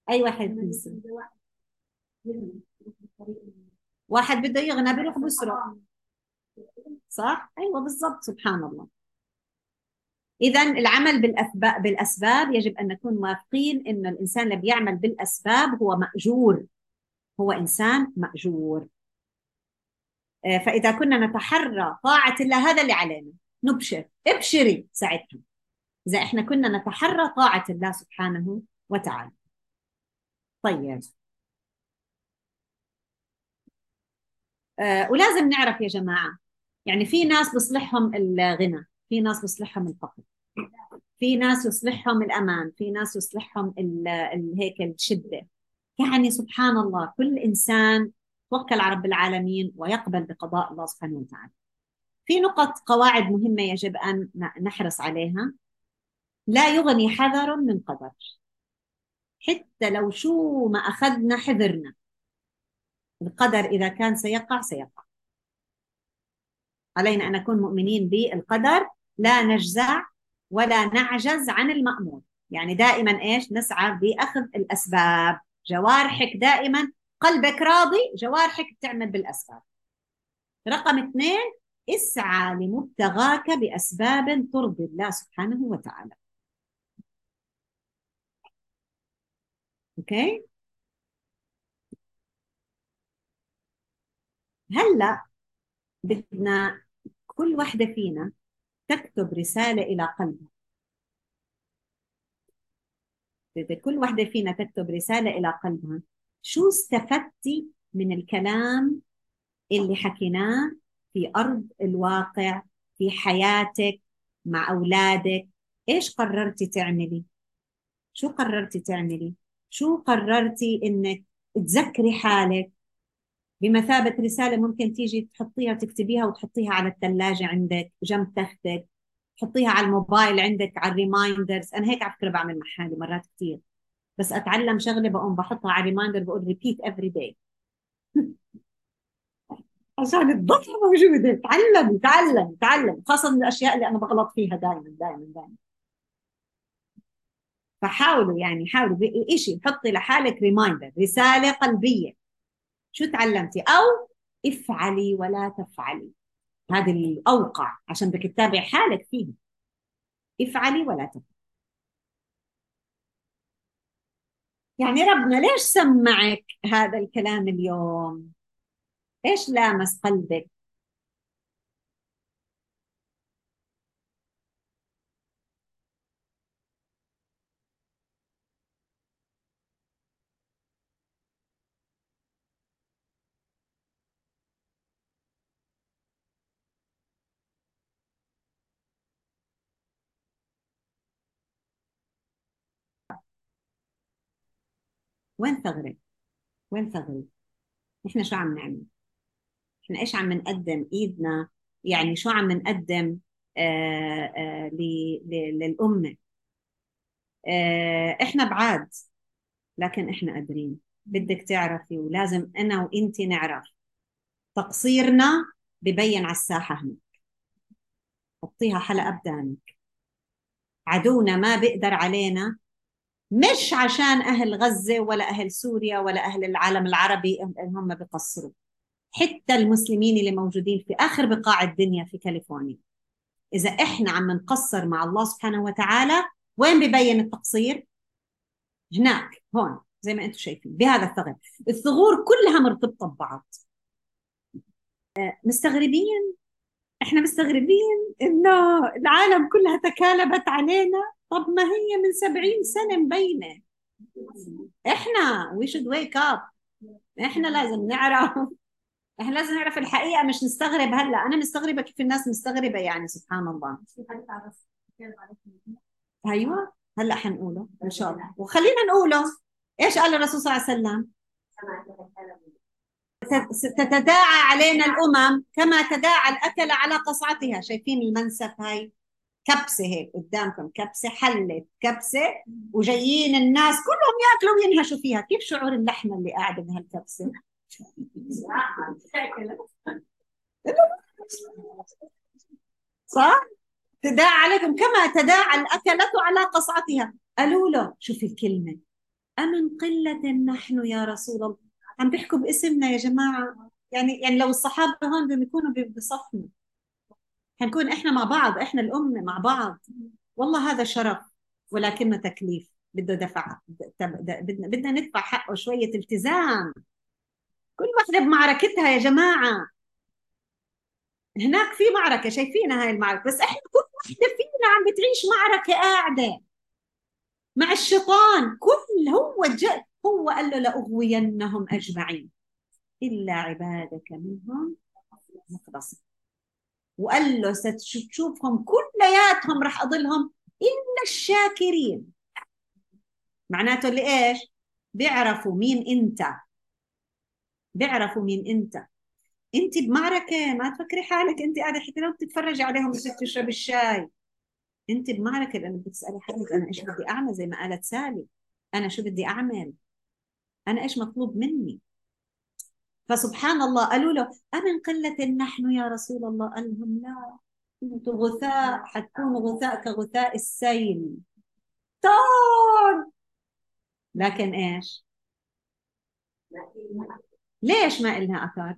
أي واحد بيصير. واحد بده يغنى بيروح بسرق صح؟ أيوه بالضبط سبحان الله. اذا العمل بالاسباب بالأسباب يجب أن نكون موافقين ان الإنسان اللي بيعمل بالأسباب هو مأجور. هو إنسان مأجور. آه، فإذا كنا نتحرى طاعة الله هذا اللي علينا. نبشر. ابشري ساعتها اذا إحنا كنا نتحرى طاعة الله سبحانه وتعالى. طيب. آه، ولازم نعرف يا جماعة يعني في ناس بصلحهم الغنى في ناس بصلحهم الفقر في ناس يصلحهم الأمان في ناس يصلحهم هيك الشدة. يعني سبحان الله كل إنسان توكل على رب العالمين ويقبل بقضاء الله سبحانه وتعالى. في نقط قواعد مهمة يجب أن نحرص عليها. لا يغني حذر من قدر حتى لو شو ما أخذنا حذرنا. القدر إذا كان سيقع سيقع. علينا أن نكون مؤمنين بالقدر لا نجزع ولا نعجز عن المأمور يعني دائما إيش؟ نسعى بأخذ الأسباب. جوارحك دائما قلبك راضي جوارحك بتعمل بالأسباب. رقم اثنين اسعى لمبتغاك بأسباب ترضي الله سبحانه وتعالى. أوكي؟ هلا بدنا كل وحدة فينا تكتب رسالة إلى قلبها. إذا كل واحدة فينا تكتب رسالة إلى قلبها شو استفدتي من الكلام اللي حكيناه في أرض الواقع في حياتك مع أولادك؟ إيش قررتي تعملي؟ شو قررتي تعملي؟ شو قررتي إنك تذكري حالك؟ بمثابة رسالة ممكن تيجي تحطيها تكتبيها وتحطيها على الثلاجة عندك جنب تختك تحطيها على الموبايل عندك على ال reminders أنا هيك على فكرة بعمل مع حالي مرات كثير بس أتعلم شغلة بقوم بحطها على ال reminder بقول repeat every day عشان تضل موجودة. تعلم تعلم تعلم. خاصة من الأشياء اللي أنا بغلط فيها دائما دائما دائما فحاولوا يعني حاولوا بشيء حطي لحالك ريمايندر رسالة قلبية. شو تعلمتي؟ أو افعلي ولا تفعلي. هذه الأوقع عشان بدك تتابع حالك فيها افعلي ولا تفعلي. يعني ربنا ليش سمعك هذا الكلام اليوم؟ إيش لامس قلبك؟ وين ثغرة؟ وين ثغرة؟ إحنا شو عم نعمل؟ إحنا إيش عم نقدم إيدنا؟ يعني شو عم نقدم آه آه للأمة؟ آه، إحنا بعاد لكن إحنا قادرين. بدك تعرفي ولازم أنا وانت نعرف تقصيرنا ببين على الساحة هناك. حطيها حلقة بدانك. عدونا ما بيقدر علينا مش عشان أهل غزة ولا أهل سوريا ولا أهل العالم العربي هم بقصروا. حتى المسلمين اللي موجودين في آخر بقاع الدنيا في كاليفورنيا. إذا إحنا عم نقصر مع الله سبحانه وتعالى وين ببين التقصير؟ هناك هون زي ما أنتم شايفين بهذا الثغر. الثغور كلها مرتبطة ببعض. آه، مستغربين؟ إحنا مستغربين إنه العالم كلها تكالبت علينا طب ما هي من سبعين سنة مبينة. إحنا we should wake up. إحنا لازم نعرف. إحنا لازم نعرف الحقيقة مش نستغرب هلأ. أنا مستغربة كيف الناس مستغربة يعني سبحان الله. أيوه. هلأ حنقوله إن شاء الله. وخلينا نقوله. إيش قال الرسول صلى الله عليه وسلم؟ تتداعى علينا الأمم كما تداعى الأكل على قصعتها. شايفين المنسف هاي؟ كبسة هيك قدامكم كبسة حله كبسة وجايين الناس كلهم ياكلوا وينهشوا فيها. كيف شعور اللحمة اللي قاعدة بهالكبسة؟ صح؟ تداعى عليكم كما تداعى الأكلة على قصعتها. قالوا له شوف الكلمة. أمن قلة نحن يا رسول الله. عم بيحكوا باسمنا يا جماعة. يعني يعني لو الصحابة هون بدهم يكونوا بصفنا. حنكون إحنا مع بعض إحنا الأمة مع بعض. والله هذا شرف ولكنه تكليف. بده دفع بدنا بدنا ندفع حقه شوية التزام. كل واحدة بمعركتها يا جماعة. هناك في معركة شايفينها هاي المعركة. بس إحنا كل واحدة فينا عم بتعيش معركة قاعدة. مع الشيطان. كل هو جاء هو قال له لأغوينهم أجمعين. إلا عبادك منهم مخلصين. وقال له ستشوفهم كلياتهم رح أضلهم إلا الشاكرين. معناته اللي إيش؟ بيعرفوا مين أنت. بيعرفوا مين أنت. أنت بمعركة ما تفكري حالك أنت قاعدة حتى لو بتتفرجي عليهم بس تشرب الشاي. أنت بمعركة لأنه بتسألي حالك أنا إيش بدي أعمل زي ما قالت سالي. أنا شو بدي أعمل؟ أنا إيش مطلوب مني؟ فسبحان الله قالوا له أمن قلة نحن يا رسول الله؟ قال لهم لا أنتم غثاء حتكونوا غثاء كغثاء السيل. طول لكن إيش؟ ليش ما إلها أثر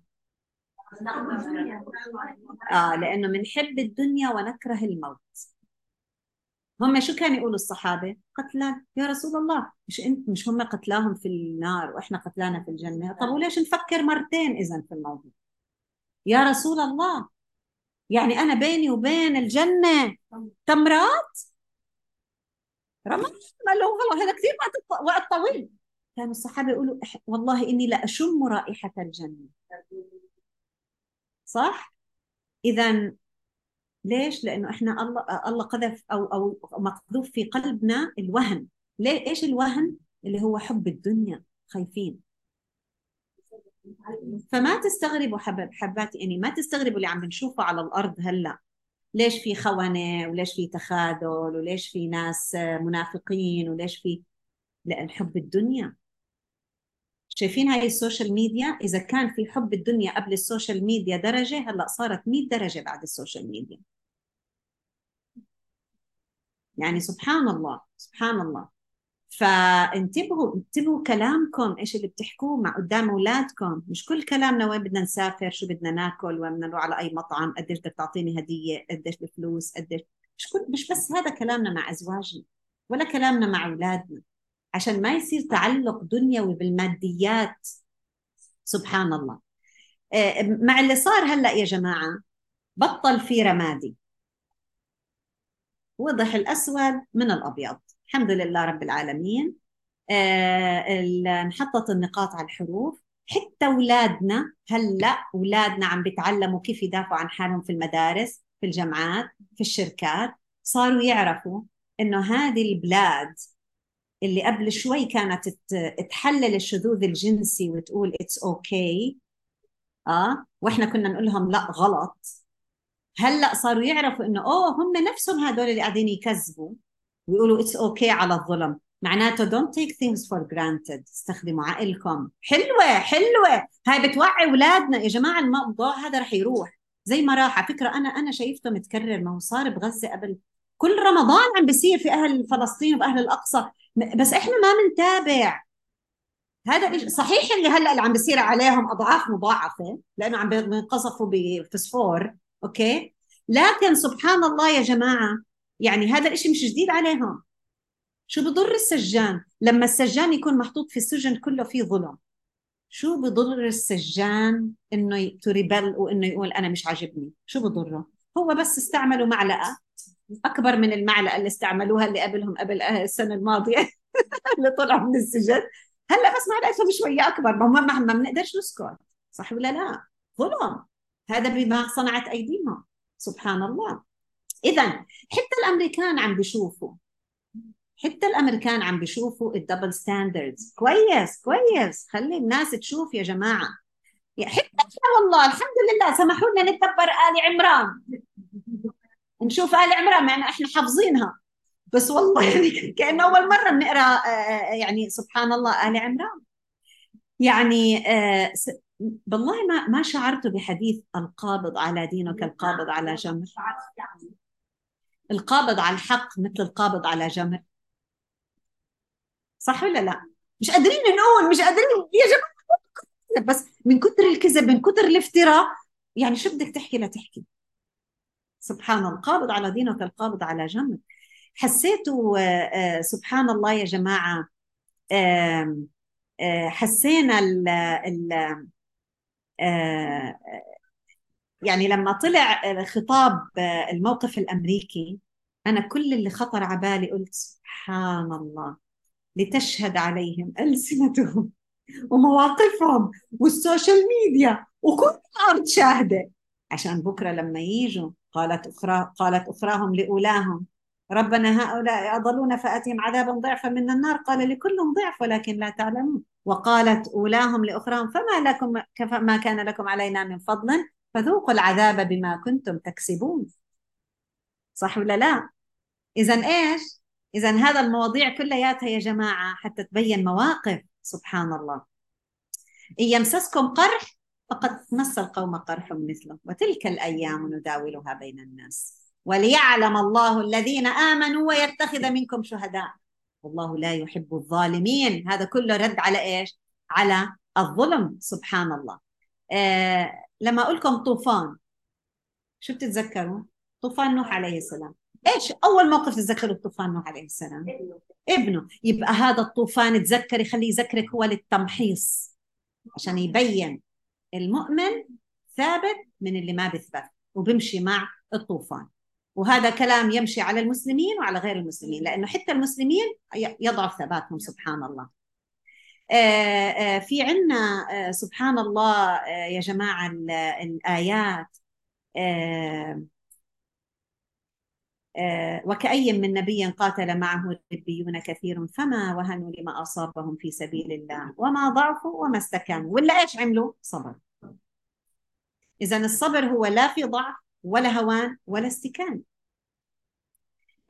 آه لأنه بنحب الدنيا ونكره الموت. هم شو كانوا يقولوا الصحابة؟ قتلان. يا رسول الله مش انت مش هم قتلاهم في النار وإحنا قتلانا في الجنة؟ طب وليش نفكر مرتين اذا في الموضوع؟ يا رسول الله يعني أنا بيني وبين الجنة تمرات؟ رمى له والله هذا كثير وقت طويل. كانوا الصحابة يقولوا والله إني لأشم رائحة الجنة. صح؟ إذا ليش؟ لأنه إحنا الله الله قذف أو أو مقذوف في قلبنا الوهن. ليه؟ إيش الوهن؟ اللي هو حب الدنيا خايفين. فما تستغربوا حباب حباتي يعني ما تستغربوا اللي عم بنشوفه على الأرض هلأ. ليش في خونة وليش في تخاذل وليش في ناس منافقين وليش في؟ لأن حب الدنيا. شايفين هاي ال social media؟ إذا كان في حب الدنيا قبل ال social media درجة هلأ صارت 100 درجة بعد ال social media. يعني سبحان الله سبحان الله. فانتبهوا انتبهوا كلامكم إيش اللي بتحكوه مع قدام أولادكم. مش كل كلامنا وين بدنا نسافر شو بدنا ناكل وين بدنا نروح على أي مطعم قديش بدك تعطيني هدية قديش الفلوس قديش. مش كل مش بس هذا كلامنا مع أزواجنا ولا كلامنا مع أولادنا. عشان ما يصير تعلق دنيوي بالماديات. سبحان الله. آه، مع اللي صار هلأ يا جماعة بطل في رمادي. وضح الأسود من الأبيض. الحمد لله رب العالمين. آه انحطت النقاط على الحروف. حتى أولادنا هلأ أولادنا عم بيتعلموا كيف يدافعوا عن حالهم في المدارس في الجامعات في الشركات. صاروا يعرفوا إنه هذه البلاد اللي قبل شوي كانت تحلل الشذوذ الجنسي وتقول it's okay okay. آه وإحنا كنا نقول لهم لأ غلط. هلأ صاروا يعرفوا إنه أوه هم نفسهم هدول اللي قاعدين يكذبوا ويقولوا it's okay okay على الظلم. معناته don't take things for granted. استخدموا عقلكم. حلوة حلوة. هاي بتوعي أولادنا. يا جماعة الموضوع هذا رح يروح. زي ما راح. على فكرة أنا أنا شايفته متكرر. ما هو صار بغزة قبل. كل رمضان عم بيصير في أهل فلسطين وأهل الأقصى. بس إحنا ما بنتابع هذا صحيح اللي هلأ اللي عم بيصير عليهم أضعاف مضاعفة لأنه عم بينقصفوا بفسفور. أوكي؟ لكن سبحان الله يا جماعة يعني هذا الشيء مش جديد عليهم. شو بضر السجان؟ لما السجان يكون محطوط في السجن كله فيه ظلم. شو بضر السجان إنه تريبل وإنه يقول أنا مش عاجبني؟ شو بضره؟ هو بس استعملوا معلقة أكبر من المعلقة اللي استعملوها اللي قبلهم قبل السنة الماضية <laughs> اللي طلعوا من السجن. هلأ بس معلقتهم شوية أكبر ما ما ما بنقدرش نسكت صح ولا لا؟ ظلم. هذا بما صنعت ايديهم سبحان الله اذا حتى الأمريكان عم بيشوفوا حتى الأمريكان عم بيشوفوا ال double standards كويس كويس. خلي الناس تشوف يا جماعة. حتى إحنا والله الحمد لله سمحوا لنا نتدبر آل عمران. نشوف آل عمران مع إحنا حافظينها. بس والله <laughs> يعني كانه أول مرة بنقرأ آه، آه، يعني سبحان الله آل عمران. يعني آه، بالله ما ما شعرت بحديث القابض على دينك القابض على جمر. القابض على الحق مثل القابض على جمر. صح ولا لا؟ مش قادرين نقول مش قادرين يا جماعة بس من كثر الكذب من كثر الافتراء يعني شو بدك تحكي؟ لا تحكي. سبحان القابض على دينك القابض على جنبك حسيتوا آه، سبحان الله يا جماعة آه، حسينا ال ال آه، يعني لما طلع خطاب الموقف الأمريكي أنا كل اللي خطر على بالي قلت سبحان الله لتشهد عليهم ألسنتهم ومواقفهم والسوشيال ميديا وكل الأرض شاهدة. عشان بكرة لما يجوا قالت أخرى قالت أخراهم لأولاهم. ربنا هؤلاء أضلونا فأتهم عذابا ضعفا من النار. قال لكلهم ضعف ولكن لا تعلمون. وقالت أولاهم لأخراهم فما لكم ما كان لكم علينا من فضل فذوقوا العذاب بما كنتم تكسبون. صح ولا لا؟ إذا إيش؟ إذا هذا المواضيع كلياتها يا جماعة حتى تبين مواقف. سبحان الله. إن يمسسكم قرح فقد مس القوم قرح مثله. وتلك الأيام نداولها بين الناس. وليعلم الله الذين آمنوا ويتخذ منكم شهداء. والله لا يحب الظالمين. هذا كله رد على إيش؟ على الظلم. سبحان الله آه لما أقول لكم طوفان شو بتتذكروا؟ طوفان نوح عليه السلام. إيش أول موقف تتذكره الطوفان نوح عليه السلام؟ ابنه. يبقى هذا الطوفان تذكر يخليه يذكرك هو للتمحيص. عشان يبين المؤمن ثابت من اللي ما بيثبت وبمشي مع الطوفان. وهذا كلام يمشي على المسلمين وعلى غير المسلمين لأنه حتى المسلمين يضعف ثباتهم سبحان الله. آه، آه، في عنا آه، سبحان الله يا جماعة الآيات آه، وكأي من نبي قاتل معه ربيون كثير فما وهنوا لما أصابهم في سبيل الله؟ وما ضعفوا وما استكانوا. ولا إيش عملوا؟ صبر إذا الصبر هو لا في ضعف ولا هوان ولا استكان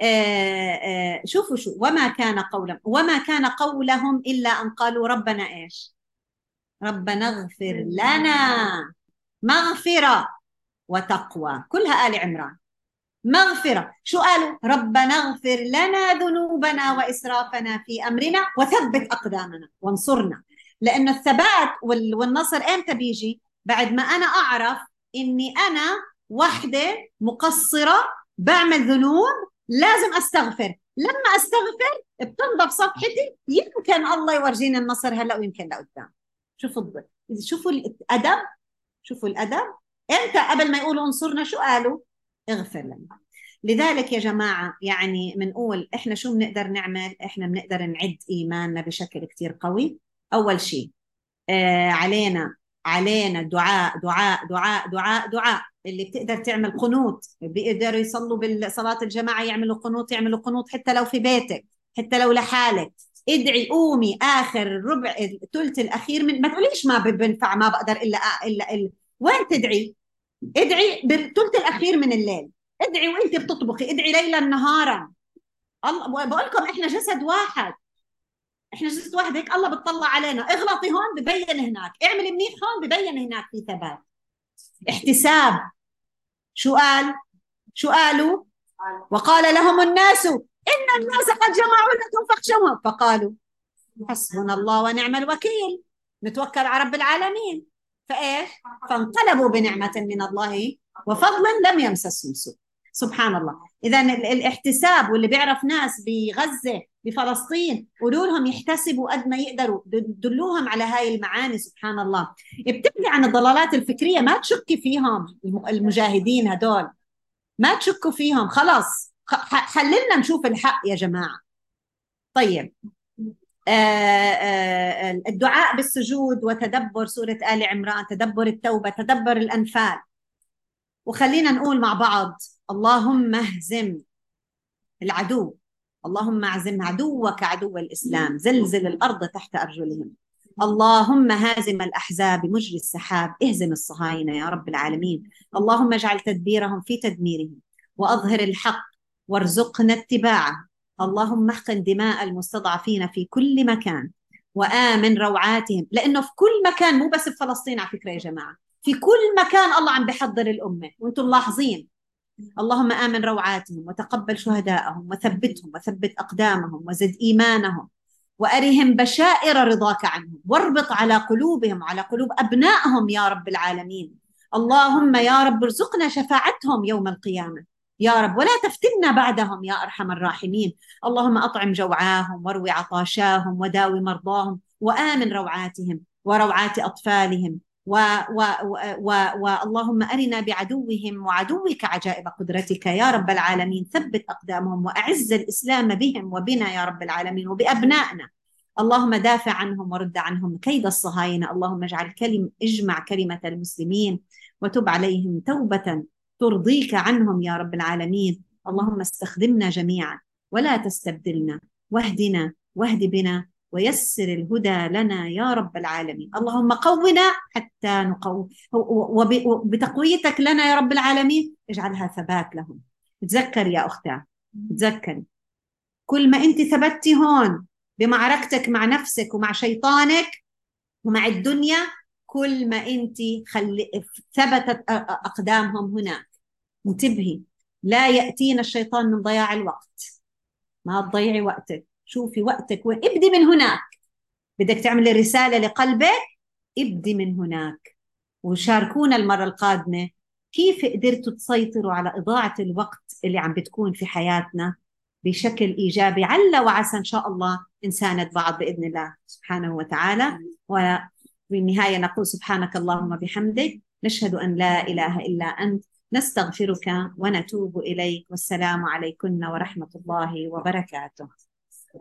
آه، آه، شوفوا شو وما كان قولهم وما كان قولهم إلا أن قالوا ربنا إيش؟ ربنا اغفر لنا. مغفرة وتقوى. كلها آل عمران. مغفرة. شو قالوا؟ ربنا اغفر لنا ذنوبنا وإسرافنا في أمرنا وثبت أقدامنا وانصرنا. لأن الثبات والنصر إمتى بيجي؟ بعد ما أنا أعرف إني أنا وحدة مقصرة بعمل ذنوب لازم أستغفر. لما أستغفر بتنضف صفحتي يمكن الله يورجيني النصر هلأ ويمكن لقدام شوفوا شوفوا الأدب شوفوا الأدب. إمتى؟ قبل ما يقولوا انصرنا شو قالوا؟ اغفر لنا. لذلك يا جماعة يعني بنقول إحنا شو بنقدر نعمل؟ إحنا بنقدر نعد إيماننا بشكل كتير قوي. أول شيء آه علينا علينا دعاء دعاء دعاء دعاء دعاء. اللي بتقدر تعمل قنوت بيقدروا يصلوا بالصلاة الجماعة يعملوا قنوت يعملوا قنوت حتى لو في بيتك حتى لو لحالك. ادعي قومي آخر ربع الثلث الأخير من ما تقوليش ما بنفع ما بقدر إلا إلا, إلا. وين تدعي؟ ادعي بالثلث الأخير من الليل. ادعي وأنت بتطبخي ادعي ليلا نهارا. الله بقول لكم إحنا جسد واحد. إحنا جسد واحد هيك الله بتطلع علينا. اغلطي هون ببين هناك. اعملي منيح هون ببين هناك في ثبات. احتساب. شو قال شو قالوا وقال لهم الناس إن الناس قد جمعوا لكم فاخشوهم. فقالوا حسبنا الله ونعم الوكيل. نتوكل على رب العالمين. فإيش؟ فانقلبوا بنعمة من الله وفضل لم يمسسهم سوء. سبحان الله. اذا الاحتساب واللي بيعرف ناس بغزة بفلسطين. قولوا لهم يحتسبوا قد ما يقدروا. دلوهم على هاي المعاني سبحان الله. بتبني عن الضلالات الفكرية ما تشكي فيهم المجاهدين هدول. ما تشكوا فيهم. خلاص خلينا نشوف الحق يا جماعة. طيب. آه، آه، الدعاء بالسجود وتدبر سورة آل عمران تدبر التوبة تدبر الأنفال. وخلينا نقول مع بعض اللهم اهزم العدو. اللهم اعزم عدوك عدو الإسلام. زلزل الأرض تحت أرجلهم. اللهم هازم الأحزاب مجري السحاب. اهزم الصهاينة يا رب العالمين. اللهم اجعل تدبيرهم في تدميرهم. وأظهر الحق وارزقنا اتباعه. اللهم احقن دماء المستضعفين في كل مكان. وآمن روعاتهم. لأنه في كل مكان مو بس في فلسطين على فكرة يا جماعة. في كل مكان الله عم بحضر الأمة. وأنتم ملاحظين اللهم آمن روعاتهم وتقبل شهداءهم وثبتهم وثبت أقدامهم وزد إيمانهم وأرهم بشائر رضاك عنهم واربط على قلوبهم وعلى قلوب أبنائهم يا رب العالمين. اللهم يا رب ارزقنا شفاعتهم يوم القيامة. يا رب ولا تفتنا بعدهم يا أرحم الراحمين. اللهم أطعم جوعاهم واروي عطاشاهم وداوي مرضاهم وآمن روعاتهم وروعات أطفالهم و و و واللهم أرنا بعدوهم وعدوك عجائب قدرتك يا رب العالمين. ثبت أقدامهم وأعز الإسلام بهم وبنا يا رب العالمين وبأبنائنا. اللهم دافع عنهم ورد عنهم كيد الصهاينة. اللهم اجعل كلم اجمع كلمة المسلمين وتب عليهم توبة ترضيك عنهم يا رب العالمين. اللهم استخدمنا جميعا ولا تستبدلنا. واهدنا واهد بنا. ويسر الهدى لنا يا رب العالمين. اللهم قونا حتى نقو وبتقويتك لنا يا رب العالمين. اجعلها ثبات لهم. تذكر يا أختها تذكري كل ما أنت ثبتي هون بمعركتك مع نفسك ومع شيطانك ومع الدنيا كل ما أنت خل... ثبتت أقدامهم هناك. انتبهي لا يأتينا الشيطان من ضياع الوقت. ما تضيعي وقتك. شوفي وقتك وين. ابدي من هناك. بدك تعملي رسالة لقلبك ابدي من هناك. وشاركونا المرة القادمة كيف قدرتوا تسيطروا على إضاعة الوقت اللي عم بتكون في حياتنا بشكل إيجابي. عل وعسى إن شاء الله نساند بعض بإذن الله سبحانه وتعالى. وفي النهاية نقول سبحانك اللهم بحمدك. نشهد أن لا إله إلا أنت. نستغفرك ونتوب إليك. والسلام عليكم ورحمة الله وبركاته.